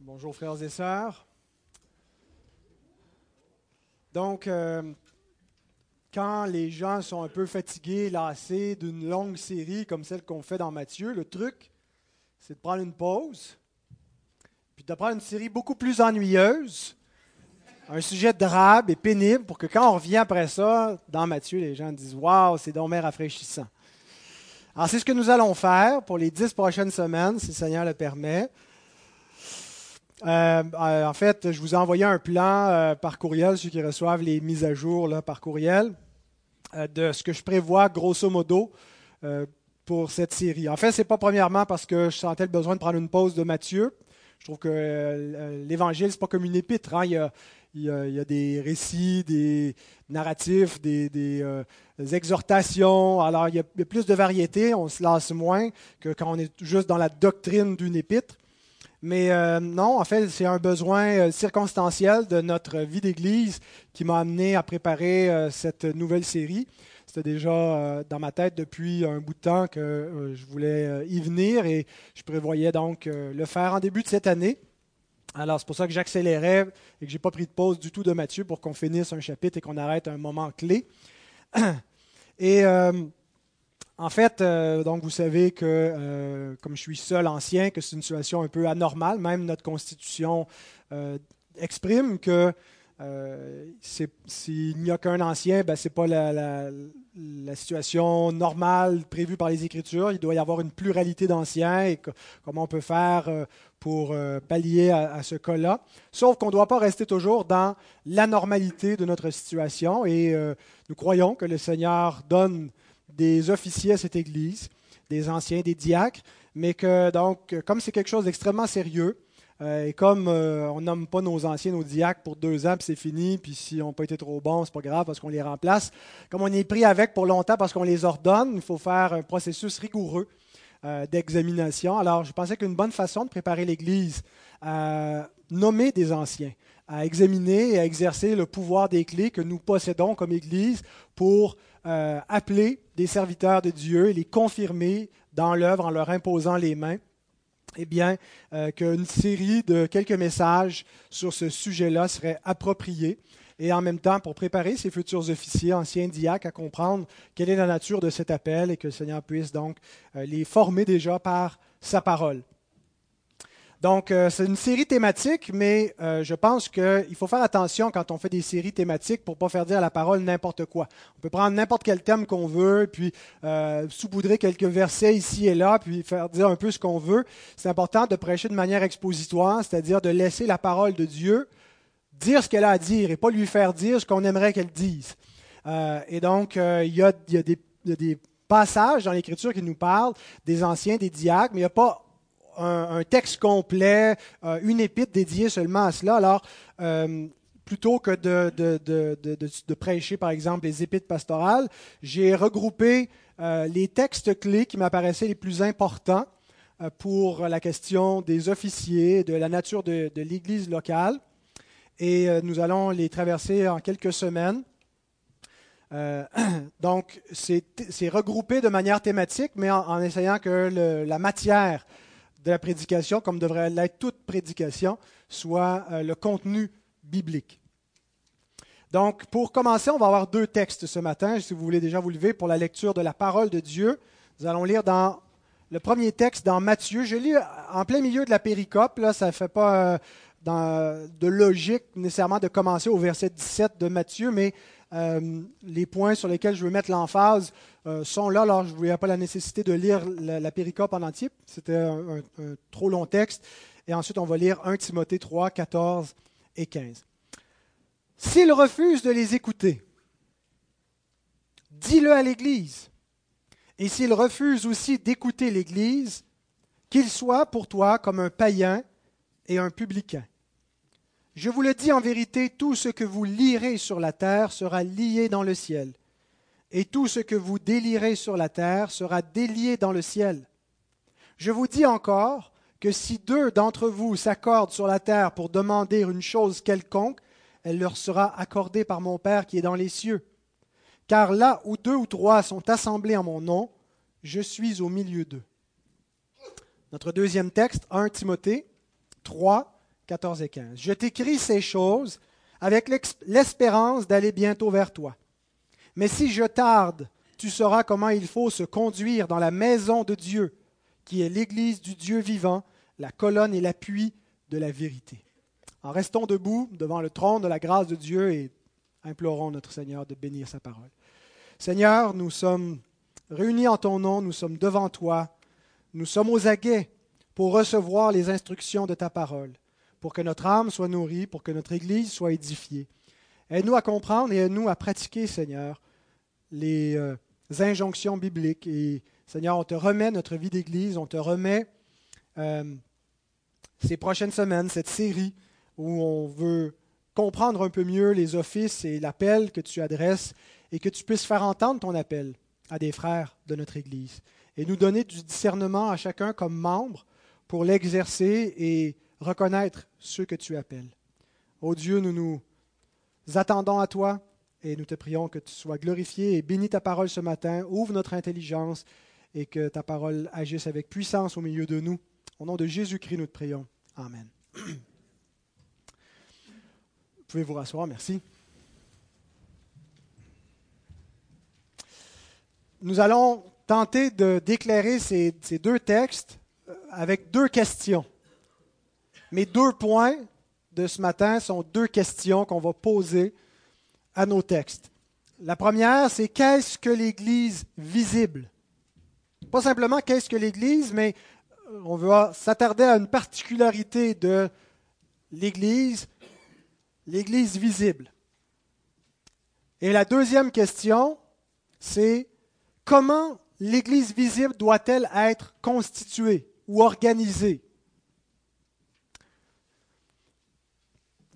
Bonjour frères et sœurs. Donc, euh, quand les gens sont un peu fatigués, lassés d'une longue série comme celle qu'on fait dans Matthieu, le truc, c'est de prendre une pause, puis de prendre une série beaucoup plus ennuyeuse, un sujet drabe et pénible, pour que quand on revient après ça, dans Matthieu, les gens disent Waouh, c'est donc rafraîchissant. Alors, c'est ce que nous allons faire pour les dix prochaines semaines, si le Seigneur le permet. Euh, euh, en fait, je vous ai envoyé un plan euh, par courriel, ceux qui reçoivent les mises à jour là, par courriel, de ce que je prévois grosso modo pour cette série. En fait, ce n'est pas premièrement parce que je sentais le besoin de prendre une pause de Matthieu. Je trouve que l'Évangile, ce n'est pas comme une épître. Hein. Il, y a, des récits, des narratifs, des, des, exhortations. Alors, il y, a, il y, a, plus de variété, on se lasse moins que quand on est juste dans la doctrine d'une épître. Mais euh, non, en fait, c'est un besoin euh, circonstanciel de notre vie d'Église qui m'a amené à préparer euh, cette nouvelle série. C'était déjà dans ma tête depuis un bout de temps que je voulais y venir et je prévoyais donc le faire en début de cette année. Alors c'est pour ça que j'accélérais et que je n'ai pas pris de pause du tout de Matthieu pour qu'on finisse un chapitre et qu'on arrête un moment clé. Et en fait, euh, donc vous savez que, euh, comme je suis seul ancien, que c'est une situation un peu anormale. Même notre Constitution euh, exprime que s'il n'y a qu'un ancien, ben, ce n'est pas la, situation normale prévue par les Écritures. Il doit y avoir une pluralité d'anciens et comment on peut faire pour pallier à, à ce cas-là. Sauf qu'on ne doit pas rester toujours dans l'anormalité de notre situation et nous croyons que le Seigneur donne des officiers à cette Église, des anciens, des diacres, mais que donc, comme c'est quelque chose d'extrêmement sérieux, euh, et comme euh, on nomme pas nos anciens, nos diacres pour deux ans, puis c'est fini, puis s'ils n'ont pas été trop bons, c'est pas grave parce qu'on les remplace. Comme on est pris avec pour longtemps parce qu'on les ordonne, il faut faire un processus rigoureux euh, d'examination. Alors, je pensais qu'une bonne façon de préparer l'Église à nommer des anciens, à examiner et à exercer le pouvoir des clés que nous possédons comme Église pour appeler des serviteurs de Dieu et les confirmer dans l'œuvre en leur imposant les mains, eh bien, euh, qu'une série de quelques messages sur ce sujet-là serait appropriée et en même temps pour préparer ces futurs officiers, anciens diacres, à comprendre quelle est la nature de cet appel et que le Seigneur puisse donc euh, les former déjà par sa parole. Donc, euh, c'est une série thématique, mais euh, je pense qu'il faut faire attention quand on fait des séries thématiques pour ne pas faire dire à la parole n'importe quoi. On peut prendre n'importe quel thème qu'on veut, puis euh, saupoudrer quelques versets ici et là, puis faire dire un peu ce qu'on veut. C'est important de prêcher de manière expositoire, c'est-à-dire de laisser la parole de Dieu dire ce qu'elle a à dire et pas lui faire dire ce qu'on aimerait qu'elle dise. et donc, il y, y a des passages dans l'Écriture qui nous parlent des anciens, des diacres, mais il n'y a pas un, texte complet, euh, une épître dédiée seulement à cela. Alors, euh, plutôt que de, prêcher, par exemple, les épîtres pastorales, j'ai regroupé euh, les textes clés qui m'apparaissaient les plus importants pour la question des officiers, de la nature de, l'Église locale. Et nous allons les traverser en quelques semaines. donc, c'est regroupé de manière thématique, mais en, essayant que la matière de la prédication, comme devrait l'être toute prédication, soit euh, le contenu biblique. Donc, pour commencer, on va avoir deux textes ce matin, si vous voulez déjà vous lever pour la lecture de la parole de Dieu. Nous allons lire dans le premier texte dans Matthieu. Je lis en plein milieu de la péricope, là, ça ne fait pas euh, de logique nécessairement de commencer au verset 17 de Matthieu, mais euh, les points sur lesquels je veux mettre l'emphase euh, sont là. Alors, je ne voyais pas la nécessité de lire la, péricope en entier. C'était un, trop long texte. Et ensuite, on va lire 1 Timothée 3, 14 et 15. S'il refuse de les écouter, dis-le à l'Église. Et s'il refuse aussi d'écouter l'Église, qu'il soit pour toi comme un païen et un publicain. Je vous le dis en vérité, tout ce que vous lirez sur la terre sera lié dans le ciel, et tout ce que vous délirez sur la terre sera délié dans le ciel. Je vous dis encore que si deux d'entre vous s'accordent sur la terre pour demander une chose quelconque, elle leur sera accordée par mon Père qui est dans les cieux. Car là où deux ou trois sont assemblés en mon nom, je suis au milieu d'eux. Notre deuxième texte, 1 Timothée 3, 14 et 15. Je t'écris ces choses avec l'espérance d'aller bientôt vers toi. Mais si je tarde, tu sauras comment il faut se conduire dans la maison de Dieu, qui est l'Église du Dieu vivant, la colonne et l'appui de la vérité. En restons debout devant le trône de la grâce de Dieu et implorons notre Seigneur de bénir sa parole. Seigneur, nous sommes réunis en ton nom, nous sommes devant toi, nous sommes aux aguets pour recevoir les instructions de ta parole, pour que notre âme soit nourrie, pour que notre Église soit édifiée. Aide-nous à comprendre et aide-nous à pratiquer, Seigneur, les euh, injonctions bibliques. Et Seigneur, on te remet notre vie d'Église, on te remet euh, ces prochaines semaines, cette série où on veut comprendre un peu mieux les offices et l'appel que tu adresses et que tu puisses faire entendre ton appel à des frères de notre Église et nous donner du discernement à chacun comme membre pour l'exercer et reconnaître ceux que tu appelles. Ô Dieu, nous nous attendons à toi et nous te prions que tu sois glorifié et bénis ta parole ce matin. Ouvre notre intelligence et que ta parole agisse avec puissance au milieu de nous. Au nom de Jésus-Christ, nous te prions. Amen. Vous pouvez vous rasseoir, merci. Nous allons tenter d'éclairer ces, ces, deux textes euh, avec deux questions. Mes deux points de ce matin sont deux questions qu'on va poser à nos textes. La première, c'est qu'est-ce que l'Église visible? Pas simplement qu'est-ce que l'Église, mais euh, on va s'attarder à une particularité de l'Église, l'Église visible. Et la deuxième question, c'est comment l'Église visible doit-elle être constituée ou organisée?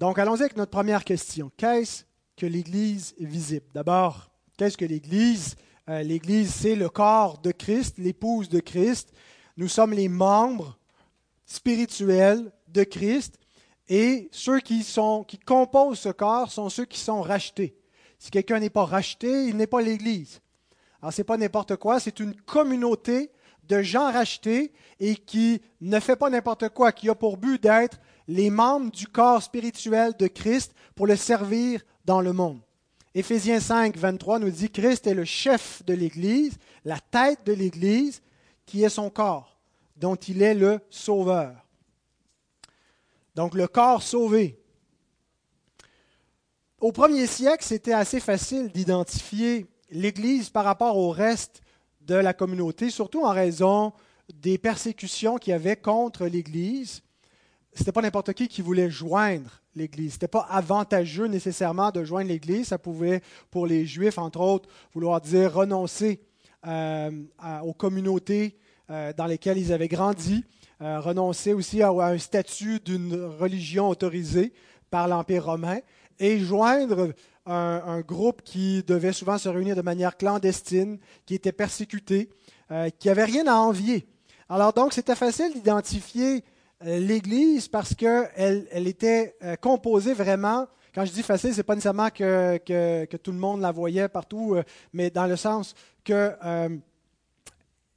Donc, allons-y avec notre première question. Qu'est-ce que l'Église visible? D'abord, qu'est-ce que l'Église? Euh, L'Église, c'est le corps de Christ, l'épouse de Christ. Nous sommes les membres spirituels de Christ et ceux qui, qui composent ce corps sont ceux qui sont rachetés. Si quelqu'un n'est pas racheté, il n'est pas l'Église. Alors, ce n'est pas n'importe quoi, c'est une communauté de gens rachetés et qui ne fait pas n'importe quoi, qui a pour but d'être les membres du corps spirituel de Christ pour le servir dans le monde. Éphésiens 5, 23 nous dit Christ est le chef de l'Église, la tête de l'Église, qui est son corps, dont il est le sauveur. Donc le corps sauvé. Au premier siècle, c'était assez facile d'identifier l'Église par rapport au reste de la communauté, surtout en raison des persécutions qu'il y avait contre l'Église. Ce n'était pas n'importe qui qui voulait joindre l'Église. Ce n'était pas avantageux nécessairement de joindre l'Église. Ça pouvait, pour les Juifs, entre autres, vouloir dire renoncer euh, aux communautés euh, dans lesquelles ils avaient grandi, euh, renoncer aussi à un statut d'une religion autorisée par l'Empire romain et joindre un, groupe qui devait souvent se réunir de manière clandestine, qui était persécuté, qui n'avait rien à envier. Alors donc, c'était facile d'identifier l'Église parce qu'elle elle était euh, composée vraiment, quand je dis facile, ce n'est pas nécessairement que, tout le monde la voyait partout, mais dans le sens que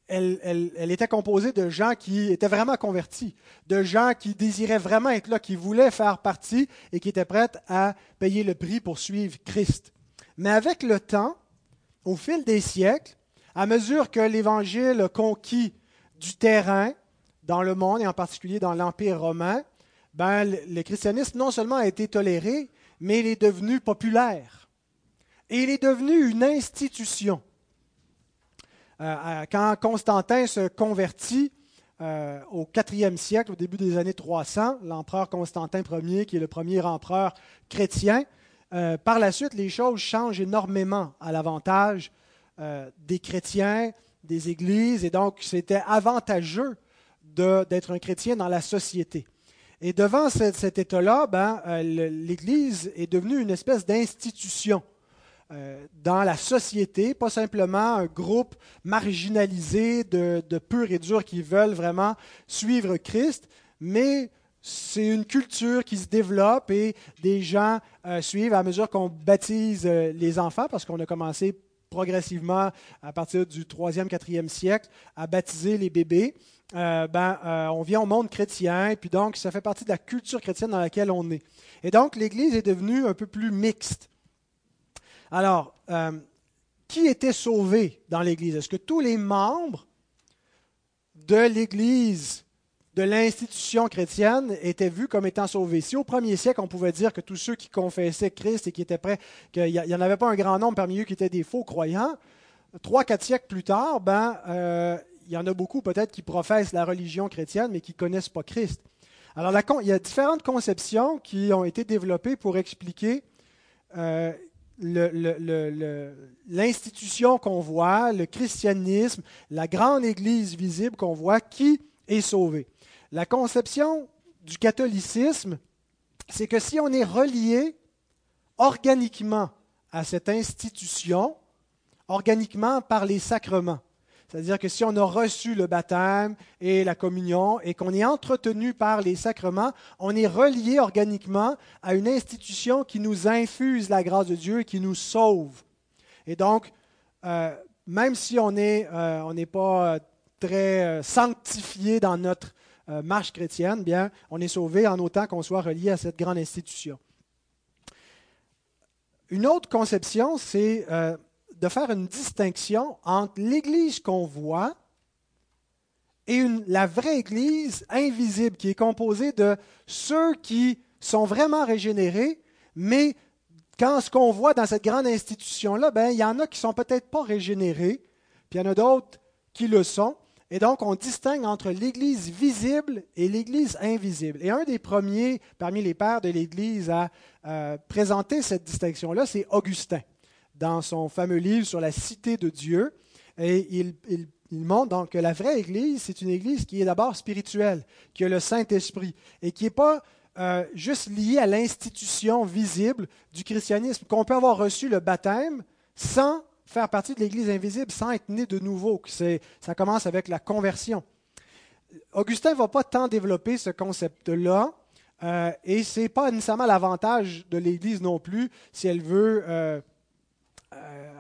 elle, était composée de gens qui étaient vraiment convertis, de gens qui désiraient vraiment être là, qui voulaient faire partie et qui étaient prêts à payer le prix pour suivre Christ. Mais avec le temps, au fil des siècles, à mesure que l'Évangile a conquis du terrain dans le monde et en particulier dans l'Empire romain, ben, le christianisme non seulement a été toléré, mais il est devenu populaire. Et il est devenu une institution. Euh, quand Constantin se convertit euh, au IVe siècle, au début des années 300, l'empereur Constantin Ier, qui est le premier empereur chrétien, euh, par la suite, les choses changent énormément à l'avantage des chrétiens, des églises, et donc c'était avantageux d'être un chrétien dans la société. Et devant cet, état-là, ben, l'Église est devenue une espèce d'institution euh, dans la société, pas simplement un groupe marginalisé de, purs et durs qui veulent vraiment suivre Christ, mais c'est une culture qui se développe et des gens euh, suivent à mesure qu'on baptise euh, les enfants, parce qu'on a commencé progressivement à partir du 3e, 4e siècle à baptiser les bébés. Euh, ben, euh, on vient au monde chrétien, puis donc ça fait partie de la culture chrétienne dans laquelle on est. Et donc l'Église est devenue un peu plus mixte. Alors, euh, qui était sauvé dans l'Église? Est-ce que tous les membres de l'Église, de l'institution chrétienne, étaient vus comme étant sauvés? Si au premier siècle, on pouvait dire que tous ceux qui confessaient Christ et qui étaient prêts, qu'il n'y en avait pas un grand nombre parmi eux qui étaient des faux croyants, trois, quatre siècles plus tard, ben, il y en a beaucoup peut-être qui professent la religion chrétienne, mais qui ne connaissent pas Christ. Alors, il y a différentes conceptions qui ont été développées pour expliquer euh, l'institution qu'on voit, le christianisme, la grande Église visible qu'on voit, qui est sauvé. La conception du catholicisme, c'est que si on est relié organiquement à cette institution, organiquement par les sacrements, c'est-à-dire que si on a reçu le baptême et la communion et qu'on est entretenu par les sacrements, on est relié organiquement à une institution qui nous infuse la grâce de Dieu et qui nous sauve. Et donc, euh, même si on euh, n'est pas très euh, sanctifié dans notre marche chrétienne, bien, on est sauvé en autant qu'on soit relié à cette grande institution. Une autre conception, c'est de faire une distinction entre l'Église qu'on voit et la vraie Église invisible, qui est composée de ceux qui sont vraiment régénérés, mais quand ce qu'on voit dans cette grande institution-là, ben, il y en a qui ne sont peut-être pas régénérés, puis il y en a d'autres qui le sont. Et donc, on distingue entre l'Église visible et l'Église invisible. Et un des premiers parmi les pères de l'Église à euh, présenter cette distinction-là, c'est Augustin dans son fameux livre sur la cité de Dieu. Il, montre donc que la vraie Église, c'est une Église qui est d'abord spirituelle, qui a le Saint-Esprit, et qui n'est pas euh, juste liée à l'institution visible du christianisme, qu'on peut avoir reçu le baptême sans faire partie de l'Église invisible, sans être né de nouveau. Ça commence avec la conversion. Augustin ne va pas tant développer ce concept-là, euh, et ce n'est pas nécessairement l'avantage de l'Église non plus si elle veut... Euh,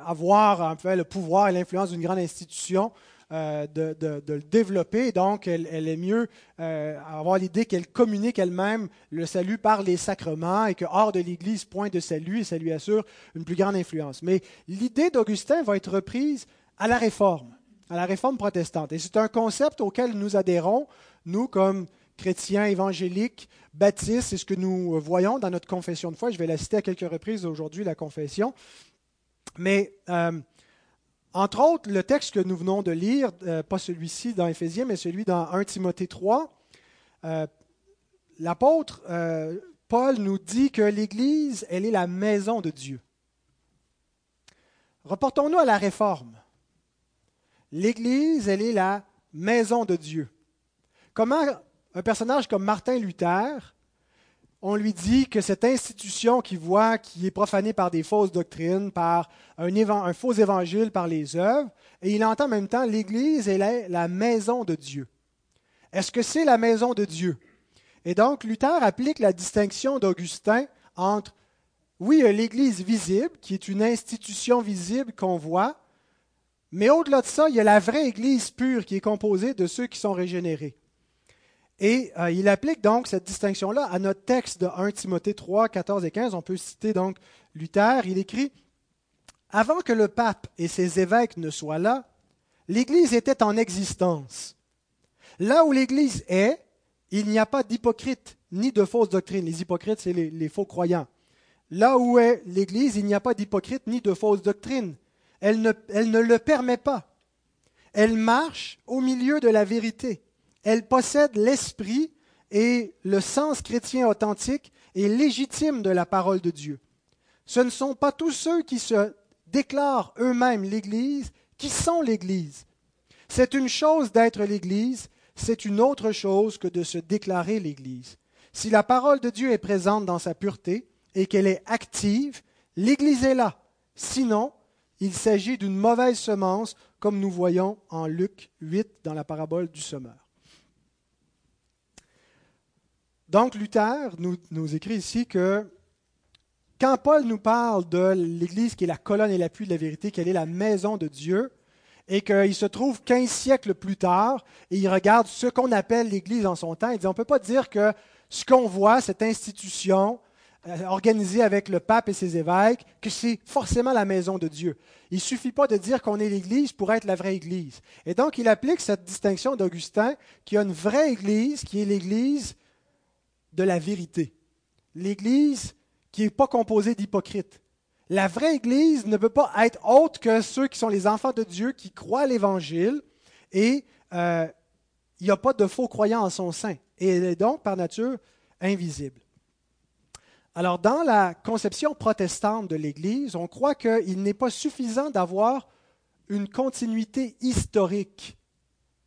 avoir en le pouvoir et l'influence d'une grande institution, euh, de, le développer. Donc, elle, est mieux euh, avoir l'idée qu'elle communique elle-même le salut par les sacrements et que hors de l'Église, point de salut, et ça lui assure une plus grande influence. Mais l'idée d'Augustin va être reprise à la réforme, à la réforme protestante. Et c'est un concept auquel nous adhérons, nous, comme chrétiens évangéliques, baptistes, c'est ce que nous voyons dans notre confession de foi. Je vais la citer à quelques reprises aujourd'hui, la confession. Mais, euh, entre autres, le texte que nous venons de lire, euh, pas celui-ci dans Éphésiens, mais celui dans 1 Timothée 3, euh, l'apôtre Paul nous dit que l'Église, elle est la maison de Dieu. Reportons-nous à la réforme. L'Église, elle est la maison de Dieu. Comment un personnage comme Martin Luther on lui dit que cette institution qui voit, qui est profanée par des fausses doctrines, par un, faux évangile, par les œuvres, et il entend en même temps l'Église est la maison de Dieu. Est-ce que c'est la maison de Dieu? Et donc, Luther applique la distinction d'Augustin entre, oui, l'Église visible, qui est une institution visible qu'on voit, mais au-delà de ça, il y a la vraie Église pure qui est composée de ceux qui sont régénérés. Et euh, il applique donc cette distinction-là à notre texte de 1 Timothée 3, 14 et 15. On peut citer donc Luther. Il écrit Avant que le pape et ses évêques ne soient là, l'Église était en existence. Là où l'Église est, il n'y a pas d'hypocrite ni de fausse doctrine. Les hypocrites, c'est les, faux croyants. Là où est l'Église, il n'y a pas d'hypocrite ni de fausse doctrine. Elle ne, elle ne le permet pas. Elle marche au milieu de la vérité elle possède l'esprit et le sens chrétien authentique et légitime de la parole de Dieu. Ce ne sont pas tous ceux qui se déclarent eux-mêmes l'Église qui sont l'Église. C'est une chose d'être l'Église, c'est une autre chose que de se déclarer l'Église. Si la parole de Dieu est présente dans sa pureté et qu'elle est active, l'Église est là. Sinon, il s'agit d'une mauvaise semence, comme nous voyons en Luc 8 dans la parabole du semeur. Donc Luther nous, écrit ici que quand Paul nous parle de l'Église qui est la colonne et l'appui de la vérité, qu'elle est la maison de Dieu, et qu'il se trouve 15 siècles plus tard, et il regarde ce qu'on appelle l'Église en son temps, il dit on ne peut pas dire que ce qu'on voit, cette institution euh, organisée avec le pape et ses évêques, que c'est forcément la maison de Dieu. Il ne suffit pas de dire qu'on est l'Église pour être la vraie Église. Et donc, il applique cette distinction d'Augustin, qui a une vraie Église, qui est l'Église de la vérité. L'Église qui n'est pas composée d'hypocrites. La vraie Église ne peut pas être autre que ceux qui sont les enfants de Dieu, qui croient à l'Évangile, et euh, il n'y a pas de faux croyants en son sein, et elle est donc par nature invisible. Alors, dans la conception protestante de l'Église, on croit qu'il n'est pas suffisant d'avoir une continuité historique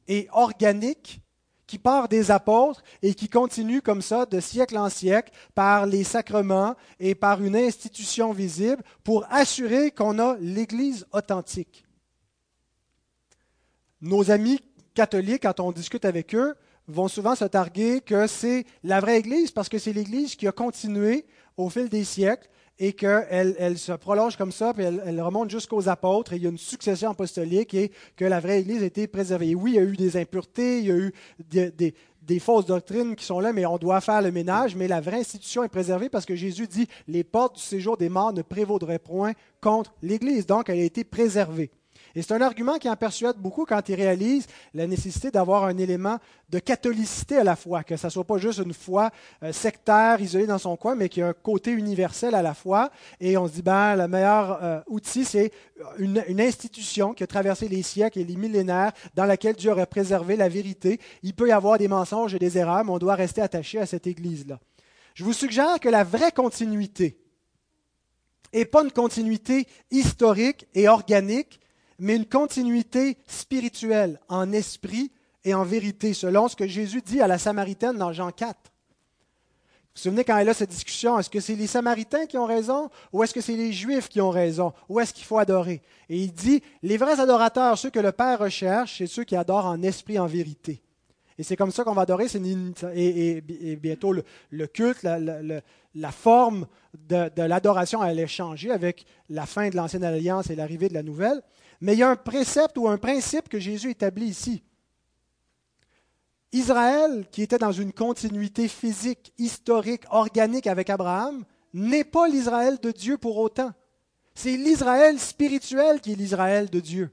et organique qui part des apôtres et qui continue comme ça de siècle en siècle par les sacrements et par une institution visible pour assurer qu'on a l'Église authentique. Nos amis catholiques, quand on discute avec eux, vont souvent se targuer que c'est la vraie Église parce que c'est l'Église qui a continué au fil des siècles et qu'elle elle se prolonge comme ça, puis elle, remonte jusqu'aux apôtres, et il y a une succession apostolique, et que la vraie Église a été préservée. oui, il y a eu des impuretés, il y a eu des, des fausses doctrines qui sont là, mais on doit faire le ménage, mais la vraie institution est préservée parce que Jésus dit, les portes du séjour des morts ne prévaudraient point contre l'Église, donc elle a été préservée. Et c'est un argument qui en persuade beaucoup quand il réalise la nécessité d'avoir un élément de catholicité à la foi, que ça ne soit pas juste une foi euh, sectaire, isolée dans son coin, mais qu'il y a un côté universel à la foi. Et on se dit, ben, le meilleur euh, outil, c'est une, une, institution qui a traversé les siècles et les millénaires, dans laquelle Dieu aurait préservé la vérité. Il peut y avoir des mensonges et des erreurs, mais on doit rester attaché à cette Église-là. Je vous suggère que la vraie continuité, et pas une continuité historique et organique, mais une continuité spirituelle en esprit et en vérité, selon ce que Jésus dit à la Samaritaine dans Jean 4. Vous vous souvenez quand elle a cette discussion, est-ce que c'est les Samaritains qui ont raison ou est-ce que c'est les Juifs qui ont raison? Ou est-ce qu'il faut adorer? Et il dit, les vrais adorateurs, ceux que le Père recherche, c'est ceux qui adorent en esprit, et en vérité. Et c'est comme ça qu'on va adorer. Et, bientôt, le, culte, la, forme de, l'adoration allait changer avec la fin de l'Ancienne Alliance et l'arrivée de la Nouvelle. Mais il y a un précepte ou un principe que Jésus établit ici. Israël, qui était dans une continuité physique, historique, organique avec Abraham, n'est pas l'Israël de Dieu pour autant. C'est l'Israël spirituel qui est l'Israël de Dieu.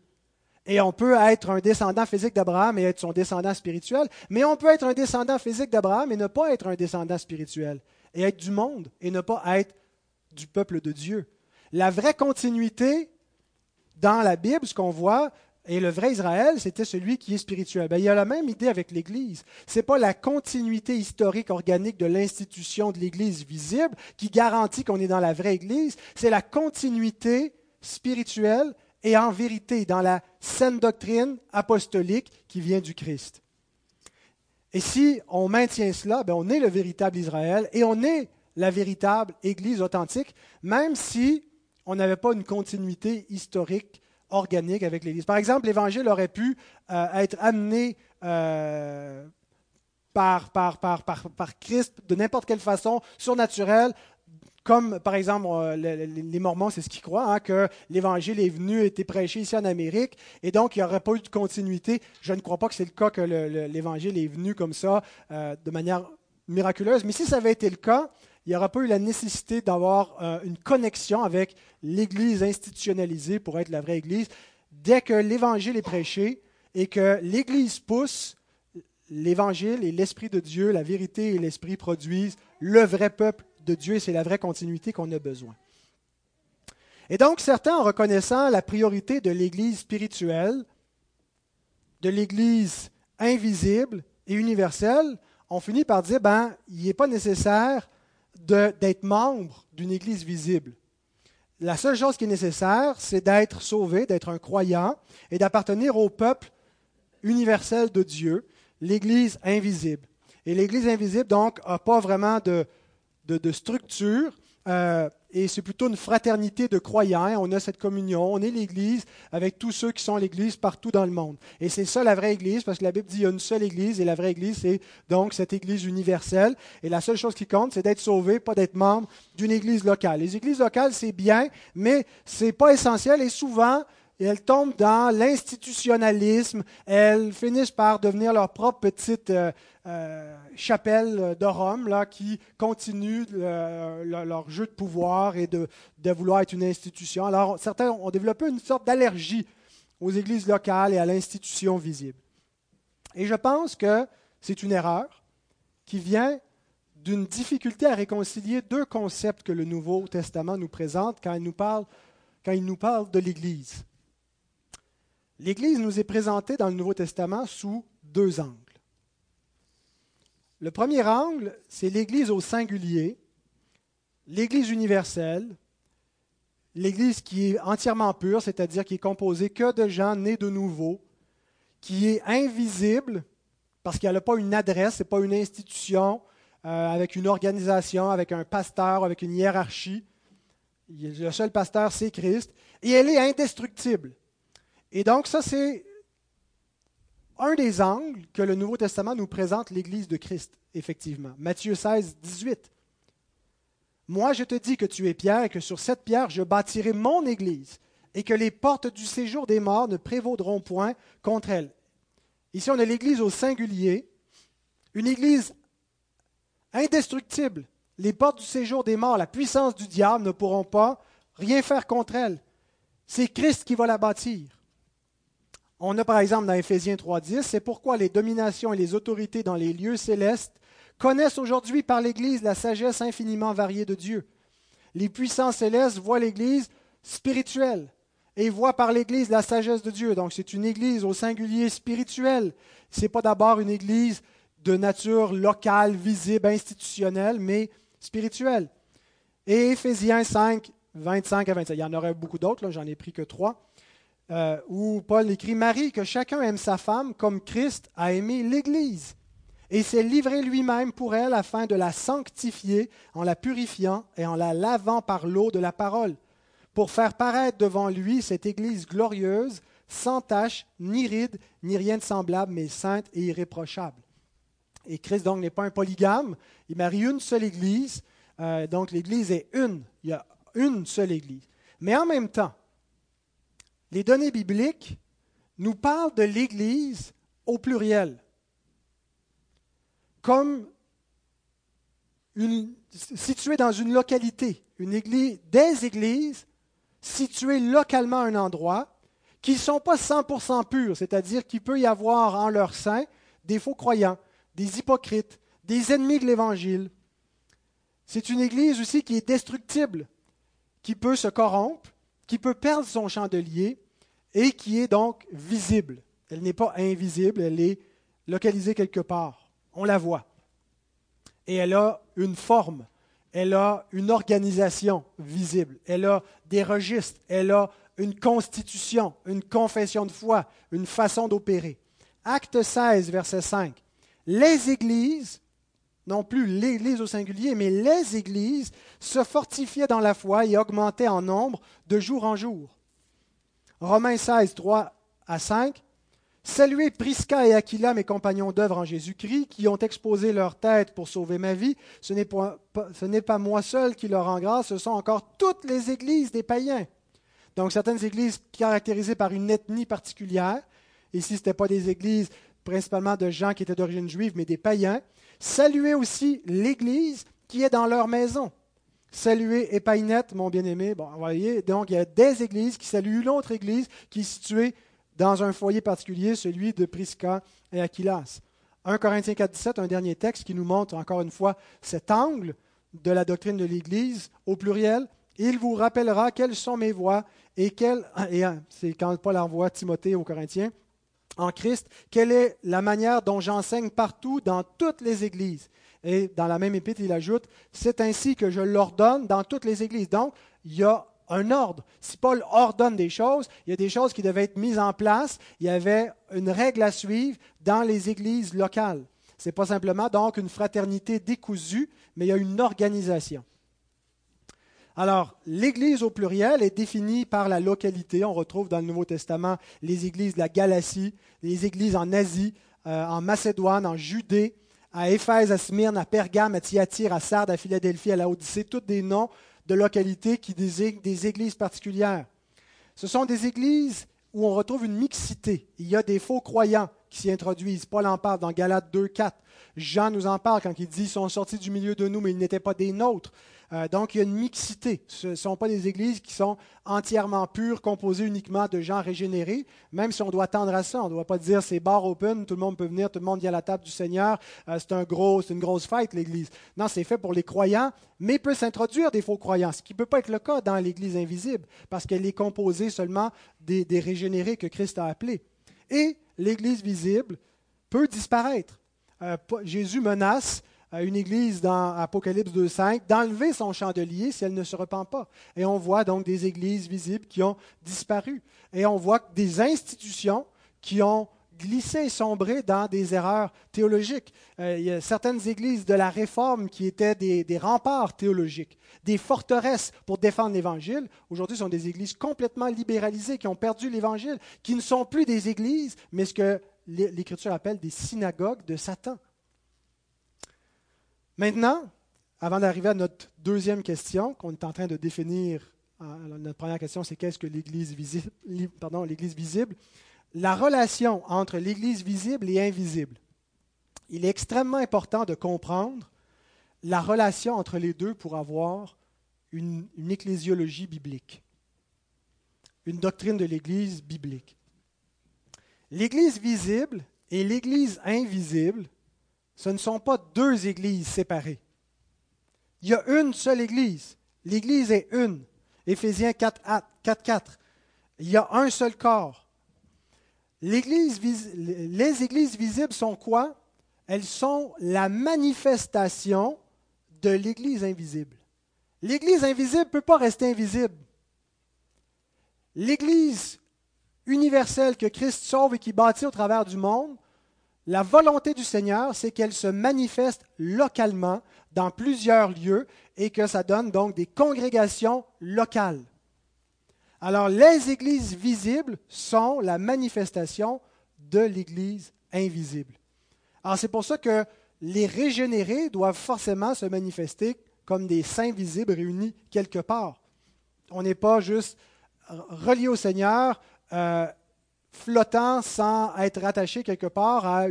Et on peut être un descendant physique d'Abraham et être son descendant spirituel, mais on peut être un descendant physique d'Abraham et ne pas être un descendant spirituel, et être du monde et ne pas être du peuple de Dieu. La vraie continuité, dans la Bible, ce qu'on voit, et le vrai Israël, c'était celui qui est spirituel. Ben, il y a la même idée avec l'Église. Ce n'est pas la continuité historique organique de l'institution de l'Église visible qui garantit qu'on est dans la vraie Église, c'est la continuité spirituelle et en vérité dans la saine doctrine apostolique qui vient du Christ. Et si on maintient cela, ben on est le véritable Israël et on est la véritable Église authentique, même si on n'avait pas une continuité historique organique avec l'Église. Par exemple, l'Évangile aurait pu euh, être amené euh, par, par, par, par, Christ de n'importe quelle façon, surnaturelle, comme par exemple euh, les, Mormons, c'est ce qu'ils croient, hein, que l'Évangile est venu, a été prêché ici en Amérique, et donc il n'y aurait pas eu de continuité. Je ne crois pas que c'est le cas que l'Évangile est venu comme ça, de manière miraculeuse, mais si ça avait été le cas, il n'y aura pas eu la nécessité d'avoir euh, une connexion avec l'Église institutionnalisée pour être la vraie Église. Dès que l'Évangile est prêché et que l'Église pousse, l'Évangile et l'Esprit de Dieu, la vérité et l'Esprit produisent le vrai peuple de Dieu et c'est la vraie continuité qu'on a besoin. Et donc certains, en reconnaissant la priorité de l'Église spirituelle, de l'Église invisible et universelle, ont fini par dire, ben, il n'est pas nécessaire d'être membre d'une Église visible. La seule chose qui est nécessaire, c'est d'être sauvé, d'être un croyant et d'appartenir au peuple universel de Dieu, l'Église invisible. Et l'Église invisible, donc, n'a pas vraiment de, de, structure. Euh, et c'est plutôt une fraternité de croyants. On a cette communion, on est l'Église avec tous ceux qui sont l'Église partout dans le monde. Et c'est ça la vraie Église, parce que la Bible dit qu'il y a une seule Église, et la vraie Église, c'est donc cette Église universelle. Et la seule chose qui compte, c'est d'être sauvé, pas d'être membre d'une Église locale. Les Églises locales, c'est bien, mais ce n'est pas essentiel, et souvent, elles tombent dans l'institutionnalisme. Elles finissent par devenir leur propre petite euh, euh, chapelle de Rome, là, qui continue leur jeu de pouvoir et de, vouloir être une institution. Alors, certains ont développé une sorte d'allergie aux églises locales et à l'institution visible. Et je pense que c'est une erreur qui vient d'une difficulté à réconcilier deux concepts que le Nouveau Testament nous présente quand il nous parle de l'Église. L'Église nous est présentée dans le Nouveau Testament sous deux angles. Le premier angle, c'est l'Église au singulier, l'Église universelle, l'Église qui est entièrement pure, c'est-à-dire qui est composée que de gens nés de nouveau, qui est invisible parce qu'elle n'a pas une adresse, ce n'est pas une institution euh, avec une organisation, avec un pasteur, avec une hiérarchie. Le seul pasteur, c'est Christ. Et elle est indestructible. Et donc, ça, c'est un des angles que le Nouveau Testament nous présente l'Église de Christ, effectivement. Matthieu 16, 18. Moi, je te dis que tu es Pierre et que sur cette pierre, je bâtirai mon Église et que les portes du séjour des morts ne prévaudront point contre elle. Ici, on a l'Église au singulier, une Église indestructible. Les portes du séjour des morts, la puissance du diable ne pourront pas rien faire contre elle. C'est Christ qui va la bâtir. On a par exemple dans Éphésiens 3.10, c'est pourquoi les dominations et les autorités dans les lieux célestes connaissent aujourd'hui par l'Église la sagesse infiniment variée de Dieu. Les puissants célestes voient l'Église spirituelle et voit par l'Église la sagesse de Dieu. Donc c'est une Église au singulier spirituel. Ce n'est pas d'abord une Église de nature locale, visible, institutionnelle, mais spirituelle. Et Éphésiens 5, 25 à 27. Il y en aurait beaucoup d'autres, j'en ai pris que trois. Euh, où Paul écrit Marie, que chacun aime sa femme comme Christ a aimé l'Église. Et s'est livré lui-même pour elle afin de la sanctifier en la purifiant et en la lavant par l'eau de la parole. Pour faire paraître devant lui cette Église glorieuse, sans tache, ni ride, ni rien de semblable, mais sainte et irréprochable. Et Christ donc n'est pas un polygame, il marie une seule Église, euh, donc l'Église est une, il y a une seule Église. Mais en même temps, les données bibliques nous parlent de l'Église au pluriel, comme située dans une localité, des églises situés localement à un endroit, qui ne sont pas 100% purs, c'est-à-dire qu'il peut y avoir en leur sein des faux croyants, des hypocrites, des ennemis de l'Évangile. C'est une Église aussi qui est destructible, qui peut se corrompre, qui peut perdre son chandelier et qui est donc visible. Elle n'est pas invisible, elle est localisée quelque part. On la voit. Et elle a une forme elle a une organisation visible, elle a des registres, elle a une constitution, une confession de foi, une façon d'opérer. Acte 16, verset 5. Les églises, non plus l'Église au singulier, mais les églises se fortifiaient dans la foi et augmentaient en nombre de jour en jour. Romains 16, 3 à 5. Saluez Prisca et Aquila, mes compagnons d'œuvre en Jésus-Christ, qui ont exposé leur tête pour sauver ma vie. Ce n'est pas, moi seul qui leur rend grâce, ce sont encore toutes les églises des païens. Donc certaines églises caractérisées par une ethnie particulière. Ici, ce n'étaient pas des églises principalement de gens qui étaient d'origine juive, mais des païens. Saluez aussi l'Église qui est dans leur maison. Saluez Épaïnette, mon bien-aimé. Bon, vous voyez, donc il y a des églises qui saluent l'autre église qui est située dans un foyer particulier, celui de Prisca et Aquilas. 1 Corinthiens 4, 17, un dernier texte qui nous montre encore une fois cet angle de la doctrine de l'Église au pluriel. Il vous rappellera quelles sont mes voies et quelle, et c'est quand Paul envoie Timothée aux Corinthiens, en Christ, quelle est la manière dont j'enseigne partout dans toutes les églises. Et dans la même épître, il ajoute, c'est ainsi que je l'ordonne dans toutes les églises. Donc, il y a un ordre. Si Paul ordonne des choses, il y a des choses qui devaient être mises en place. Il y avait une règle à suivre dans les églises locales. Ce n'est pas simplement donc une fraternité décousue, mais il y a une organisation. Alors, l'Église au pluriel est définie par la localité. On retrouve dans le Nouveau Testament les églises de la Galatie, les églises en Asie, euh, en Macédoine, en Judée, à Éphèse, à Smyrne, à Pergame, à Thyatire, à Sardes, à Philadelphie, à Laodicée, tous des noms de localités qui désignent des églises particulières. Ce sont des églises où on retrouve une mixité. Il y a des faux croyants qui s'y introduisent. Paul en parle dans Galates 2, 4. Jean nous en parle quand il dit Ils sont sortis du milieu de nous, mais ils n'étaient pas des nôtres. Euh, donc, il y a une mixité. Ce ne sont pas des églises qui sont entièrement pures, composées uniquement de gens régénérés, même si on doit tendre à ça. On ne doit pas dire c'est bar open, tout le monde peut venir, tout le monde vient à la table du Seigneur, euh, c'est un gros, une grosse fête, l'Église. Non, c'est fait pour les croyants, mais peut s'introduire des faux croyants, ce qui ne peut pas être le cas dans l'Église invisible, parce qu'elle est composée seulement des, régénérés que Christ a appelés. Et l'Église visible peut disparaître. Euh, Jésus menace une église dans Apocalypse 2.5 d'enlever son chandelier si elle ne se repent pas. Et on voit donc des églises visibles qui ont disparu. Et on voit des institutions qui ont glissé et sombré dans des erreurs théologiques. Euh, il y a certaines églises de la Réforme qui étaient des, des remparts théologiques, des forteresses pour défendre l'Évangile. Aujourd'hui, ce sont des églises complètement libéralisées qui ont perdu l'Évangile, qui ne sont plus des églises, mais ce que l'Écriture appelle des synagogues de Satan. Maintenant, avant d'arriver à notre deuxième question qu'on est en train de définir, notre première question c'est qu'est-ce que l'Église visible, pardon, l'Église visible? La relation entre l'Église visible et invisible. Il est extrêmement important de comprendre la relation entre les deux pour avoir une ecclésiologie biblique, une doctrine de l'Église biblique. L'Église visible et l'Église invisible ce ne sont pas deux églises séparées. Il y a une seule église. L'église est une. Éphésiens 4, 4. Il y a un seul corps. Les églises visibles sont quoi? Elles sont la manifestation de l'église invisible. L'église invisible ne peut pas rester invisible. L'église universelle que Christ sauve et qui bâtit au travers du monde la volonté du Seigneur, c'est qu'elle se manifeste localement dans plusieurs lieux et que ça donne donc des congrégations locales. Alors les églises visibles sont la manifestation de l'Église invisible. Alors c'est pour ça que les régénérés doivent forcément se manifester comme des saints visibles réunis quelque part. On n'est pas juste relié au Seigneur, euh, flottant sans être rattaché quelque part à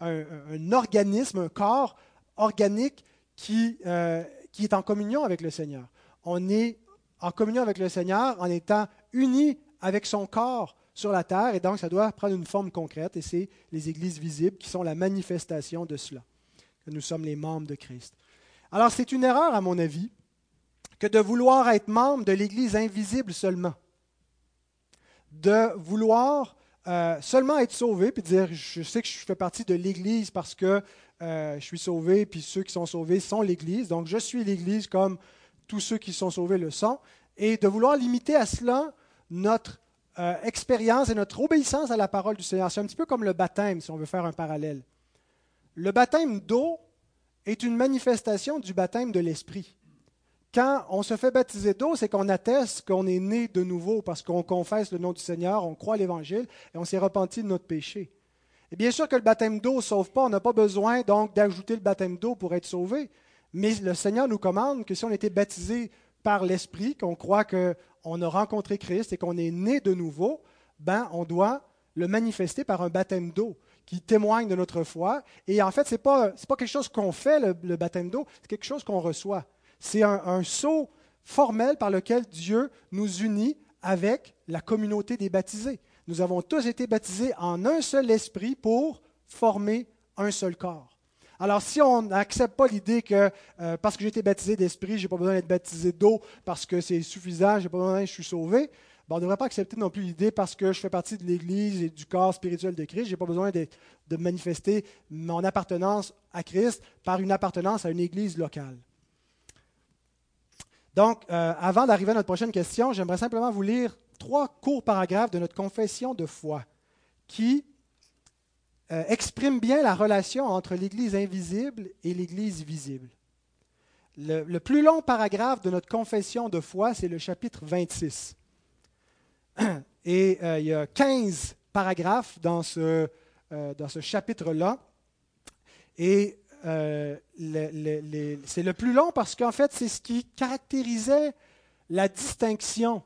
un, organisme, un corps organique qui, euh, qui est en communion avec le Seigneur. On est en communion avec le Seigneur en étant unis avec son corps sur la terre, et donc ça doit prendre une forme concrète, et c'est les églises visibles qui sont la manifestation de cela, que nous sommes les membres de Christ. Alors c'est une erreur, à mon avis, que de vouloir être membre de l'Église invisible seulement, de vouloir euh, seulement être sauvé, puis dire, je sais que je fais partie de l'Église parce que euh, je suis sauvé, puis ceux qui sont sauvés sont l'Église, donc je suis l'Église comme tous ceux qui sont sauvés le sont, et de vouloir limiter à cela notre euh, expérience et notre obéissance à la parole du Seigneur. C'est un petit peu comme le baptême, si on veut faire un parallèle. Le baptême d'eau est une manifestation du baptême de l'Esprit. Quand on se fait baptiser d'eau, c'est qu'on atteste qu'on est né de nouveau parce qu'on confesse le nom du Seigneur, on croit l'Évangile et on s'est repenti de notre péché. Et bien sûr que le baptême d'eau ne sauve pas, on n'a pas besoin donc d'ajouter le baptême d'eau pour être sauvé, mais le Seigneur nous commande que si on était baptisé par l'Esprit, qu'on croit qu'on a rencontré Christ et qu'on est né de nouveau, ben on doit le manifester par un baptême d'eau qui témoigne de notre foi. Et en fait, ce n'est pas, pas, quelque chose qu'on fait, le baptême d'eau, c'est quelque chose qu'on reçoit. C'est un, sceau formel par lequel Dieu nous unit avec la communauté des baptisés. Nous avons tous été baptisés en un seul esprit pour former un seul corps. Alors, si on n'accepte pas l'idée que euh, parce que j'ai été baptisé d'esprit, je n'ai pas besoin d'être baptisé d'eau parce que c'est suffisant, je n'ai pas besoin, je suis sauvé, ben, on ne devrait pas accepter non plus l'idée parce que je fais partie de l'Église et du corps spirituel de Christ, je n'ai pas besoin de manifester mon appartenance à Christ par une appartenance à une Église locale. Donc, euh, avant d'arriver à notre prochaine question, j'aimerais simplement vous lire trois courts paragraphes de notre confession de foi qui euh, expriment bien la relation entre l'Église invisible et l'Église visible. Le, plus long paragraphe de notre confession de foi, c'est le chapitre 26. Et euh, il y a 15 paragraphes dans ce, dans ce chapitre-là. Et euh, c'est le plus long parce qu'en fait, c'est ce qui caractérisait la distinction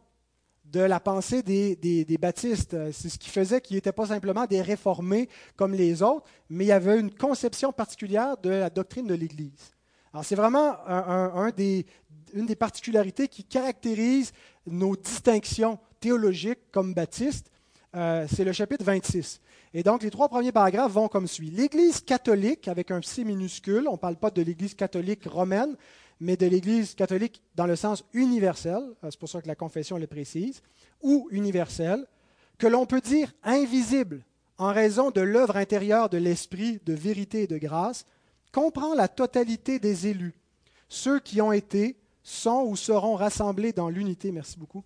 de la pensée des, des, baptistes. C'est ce qui faisait qu'ils n'étaient pas simplement des réformés comme les autres, mais il y avait une conception particulière de la doctrine de l'Église. Alors c'est vraiment un, des, une des particularités qui caractérise nos distinctions théologiques comme baptistes. Euh, c'est le chapitre 26. Et donc, les trois premiers paragraphes vont comme suit. L'Église catholique, avec un C minuscule, on ne parle pas de l'Église catholique romaine, mais de l'Église catholique dans le sens universel, euh, c'est pour ça que la confession le précise, ou universelle, que l'on peut dire invisible en raison de l'œuvre intérieure de l'Esprit de vérité et de grâce, comprend la totalité des élus, ceux qui ont été, sont ou seront rassemblés dans l'unité, merci beaucoup,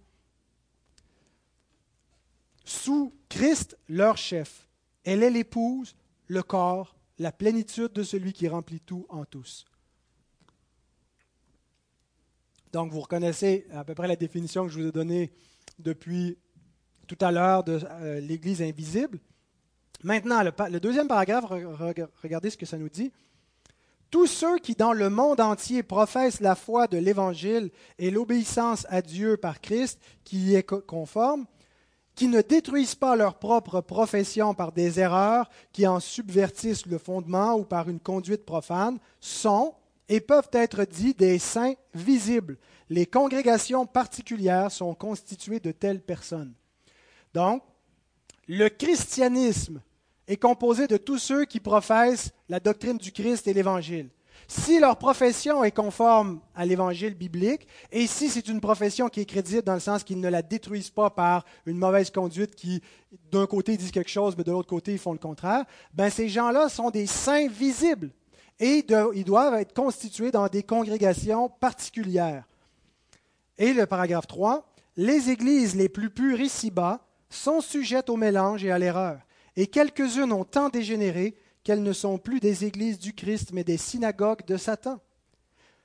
sous Christ leur chef. Elle est l'épouse, le corps, la plénitude de celui qui remplit tout en tous. Donc, vous reconnaissez à peu près la définition que je vous ai donnée depuis tout à l'heure de euh, l'Église invisible. Maintenant, le, deuxième paragraphe, regardez ce que ça nous dit. Tous ceux qui dans le monde entier professent la foi de l'Évangile et l'obéissance à Dieu par Christ, qui y est conforme, qui ne détruisent pas leur propre profession par des erreurs qui en subvertissent le fondement ou par une conduite profane, sont, et peuvent être dits des saints visibles. Les congrégations particulières sont constituées de telles personnes. Donc, le christianisme est composé de tous ceux qui professent la doctrine du Christ et l'Évangile. Si leur profession est conforme à l'évangile biblique, et si c'est une profession qui est crédible dans le sens qu'ils ne la détruisent pas par une mauvaise conduite qui, d'un côté, disent quelque chose, mais de l'autre côté, ils font le contraire, ben ces gens-là sont des saints visibles et ils doivent être constitués dans des congrégations particulières. Et le paragraphe 3, les églises les plus pures ici-bas sont sujettes au mélange et à l'erreur, et quelques-unes ont tant dégénéré qu'elles ne sont plus des églises du Christ, mais des synagogues de Satan.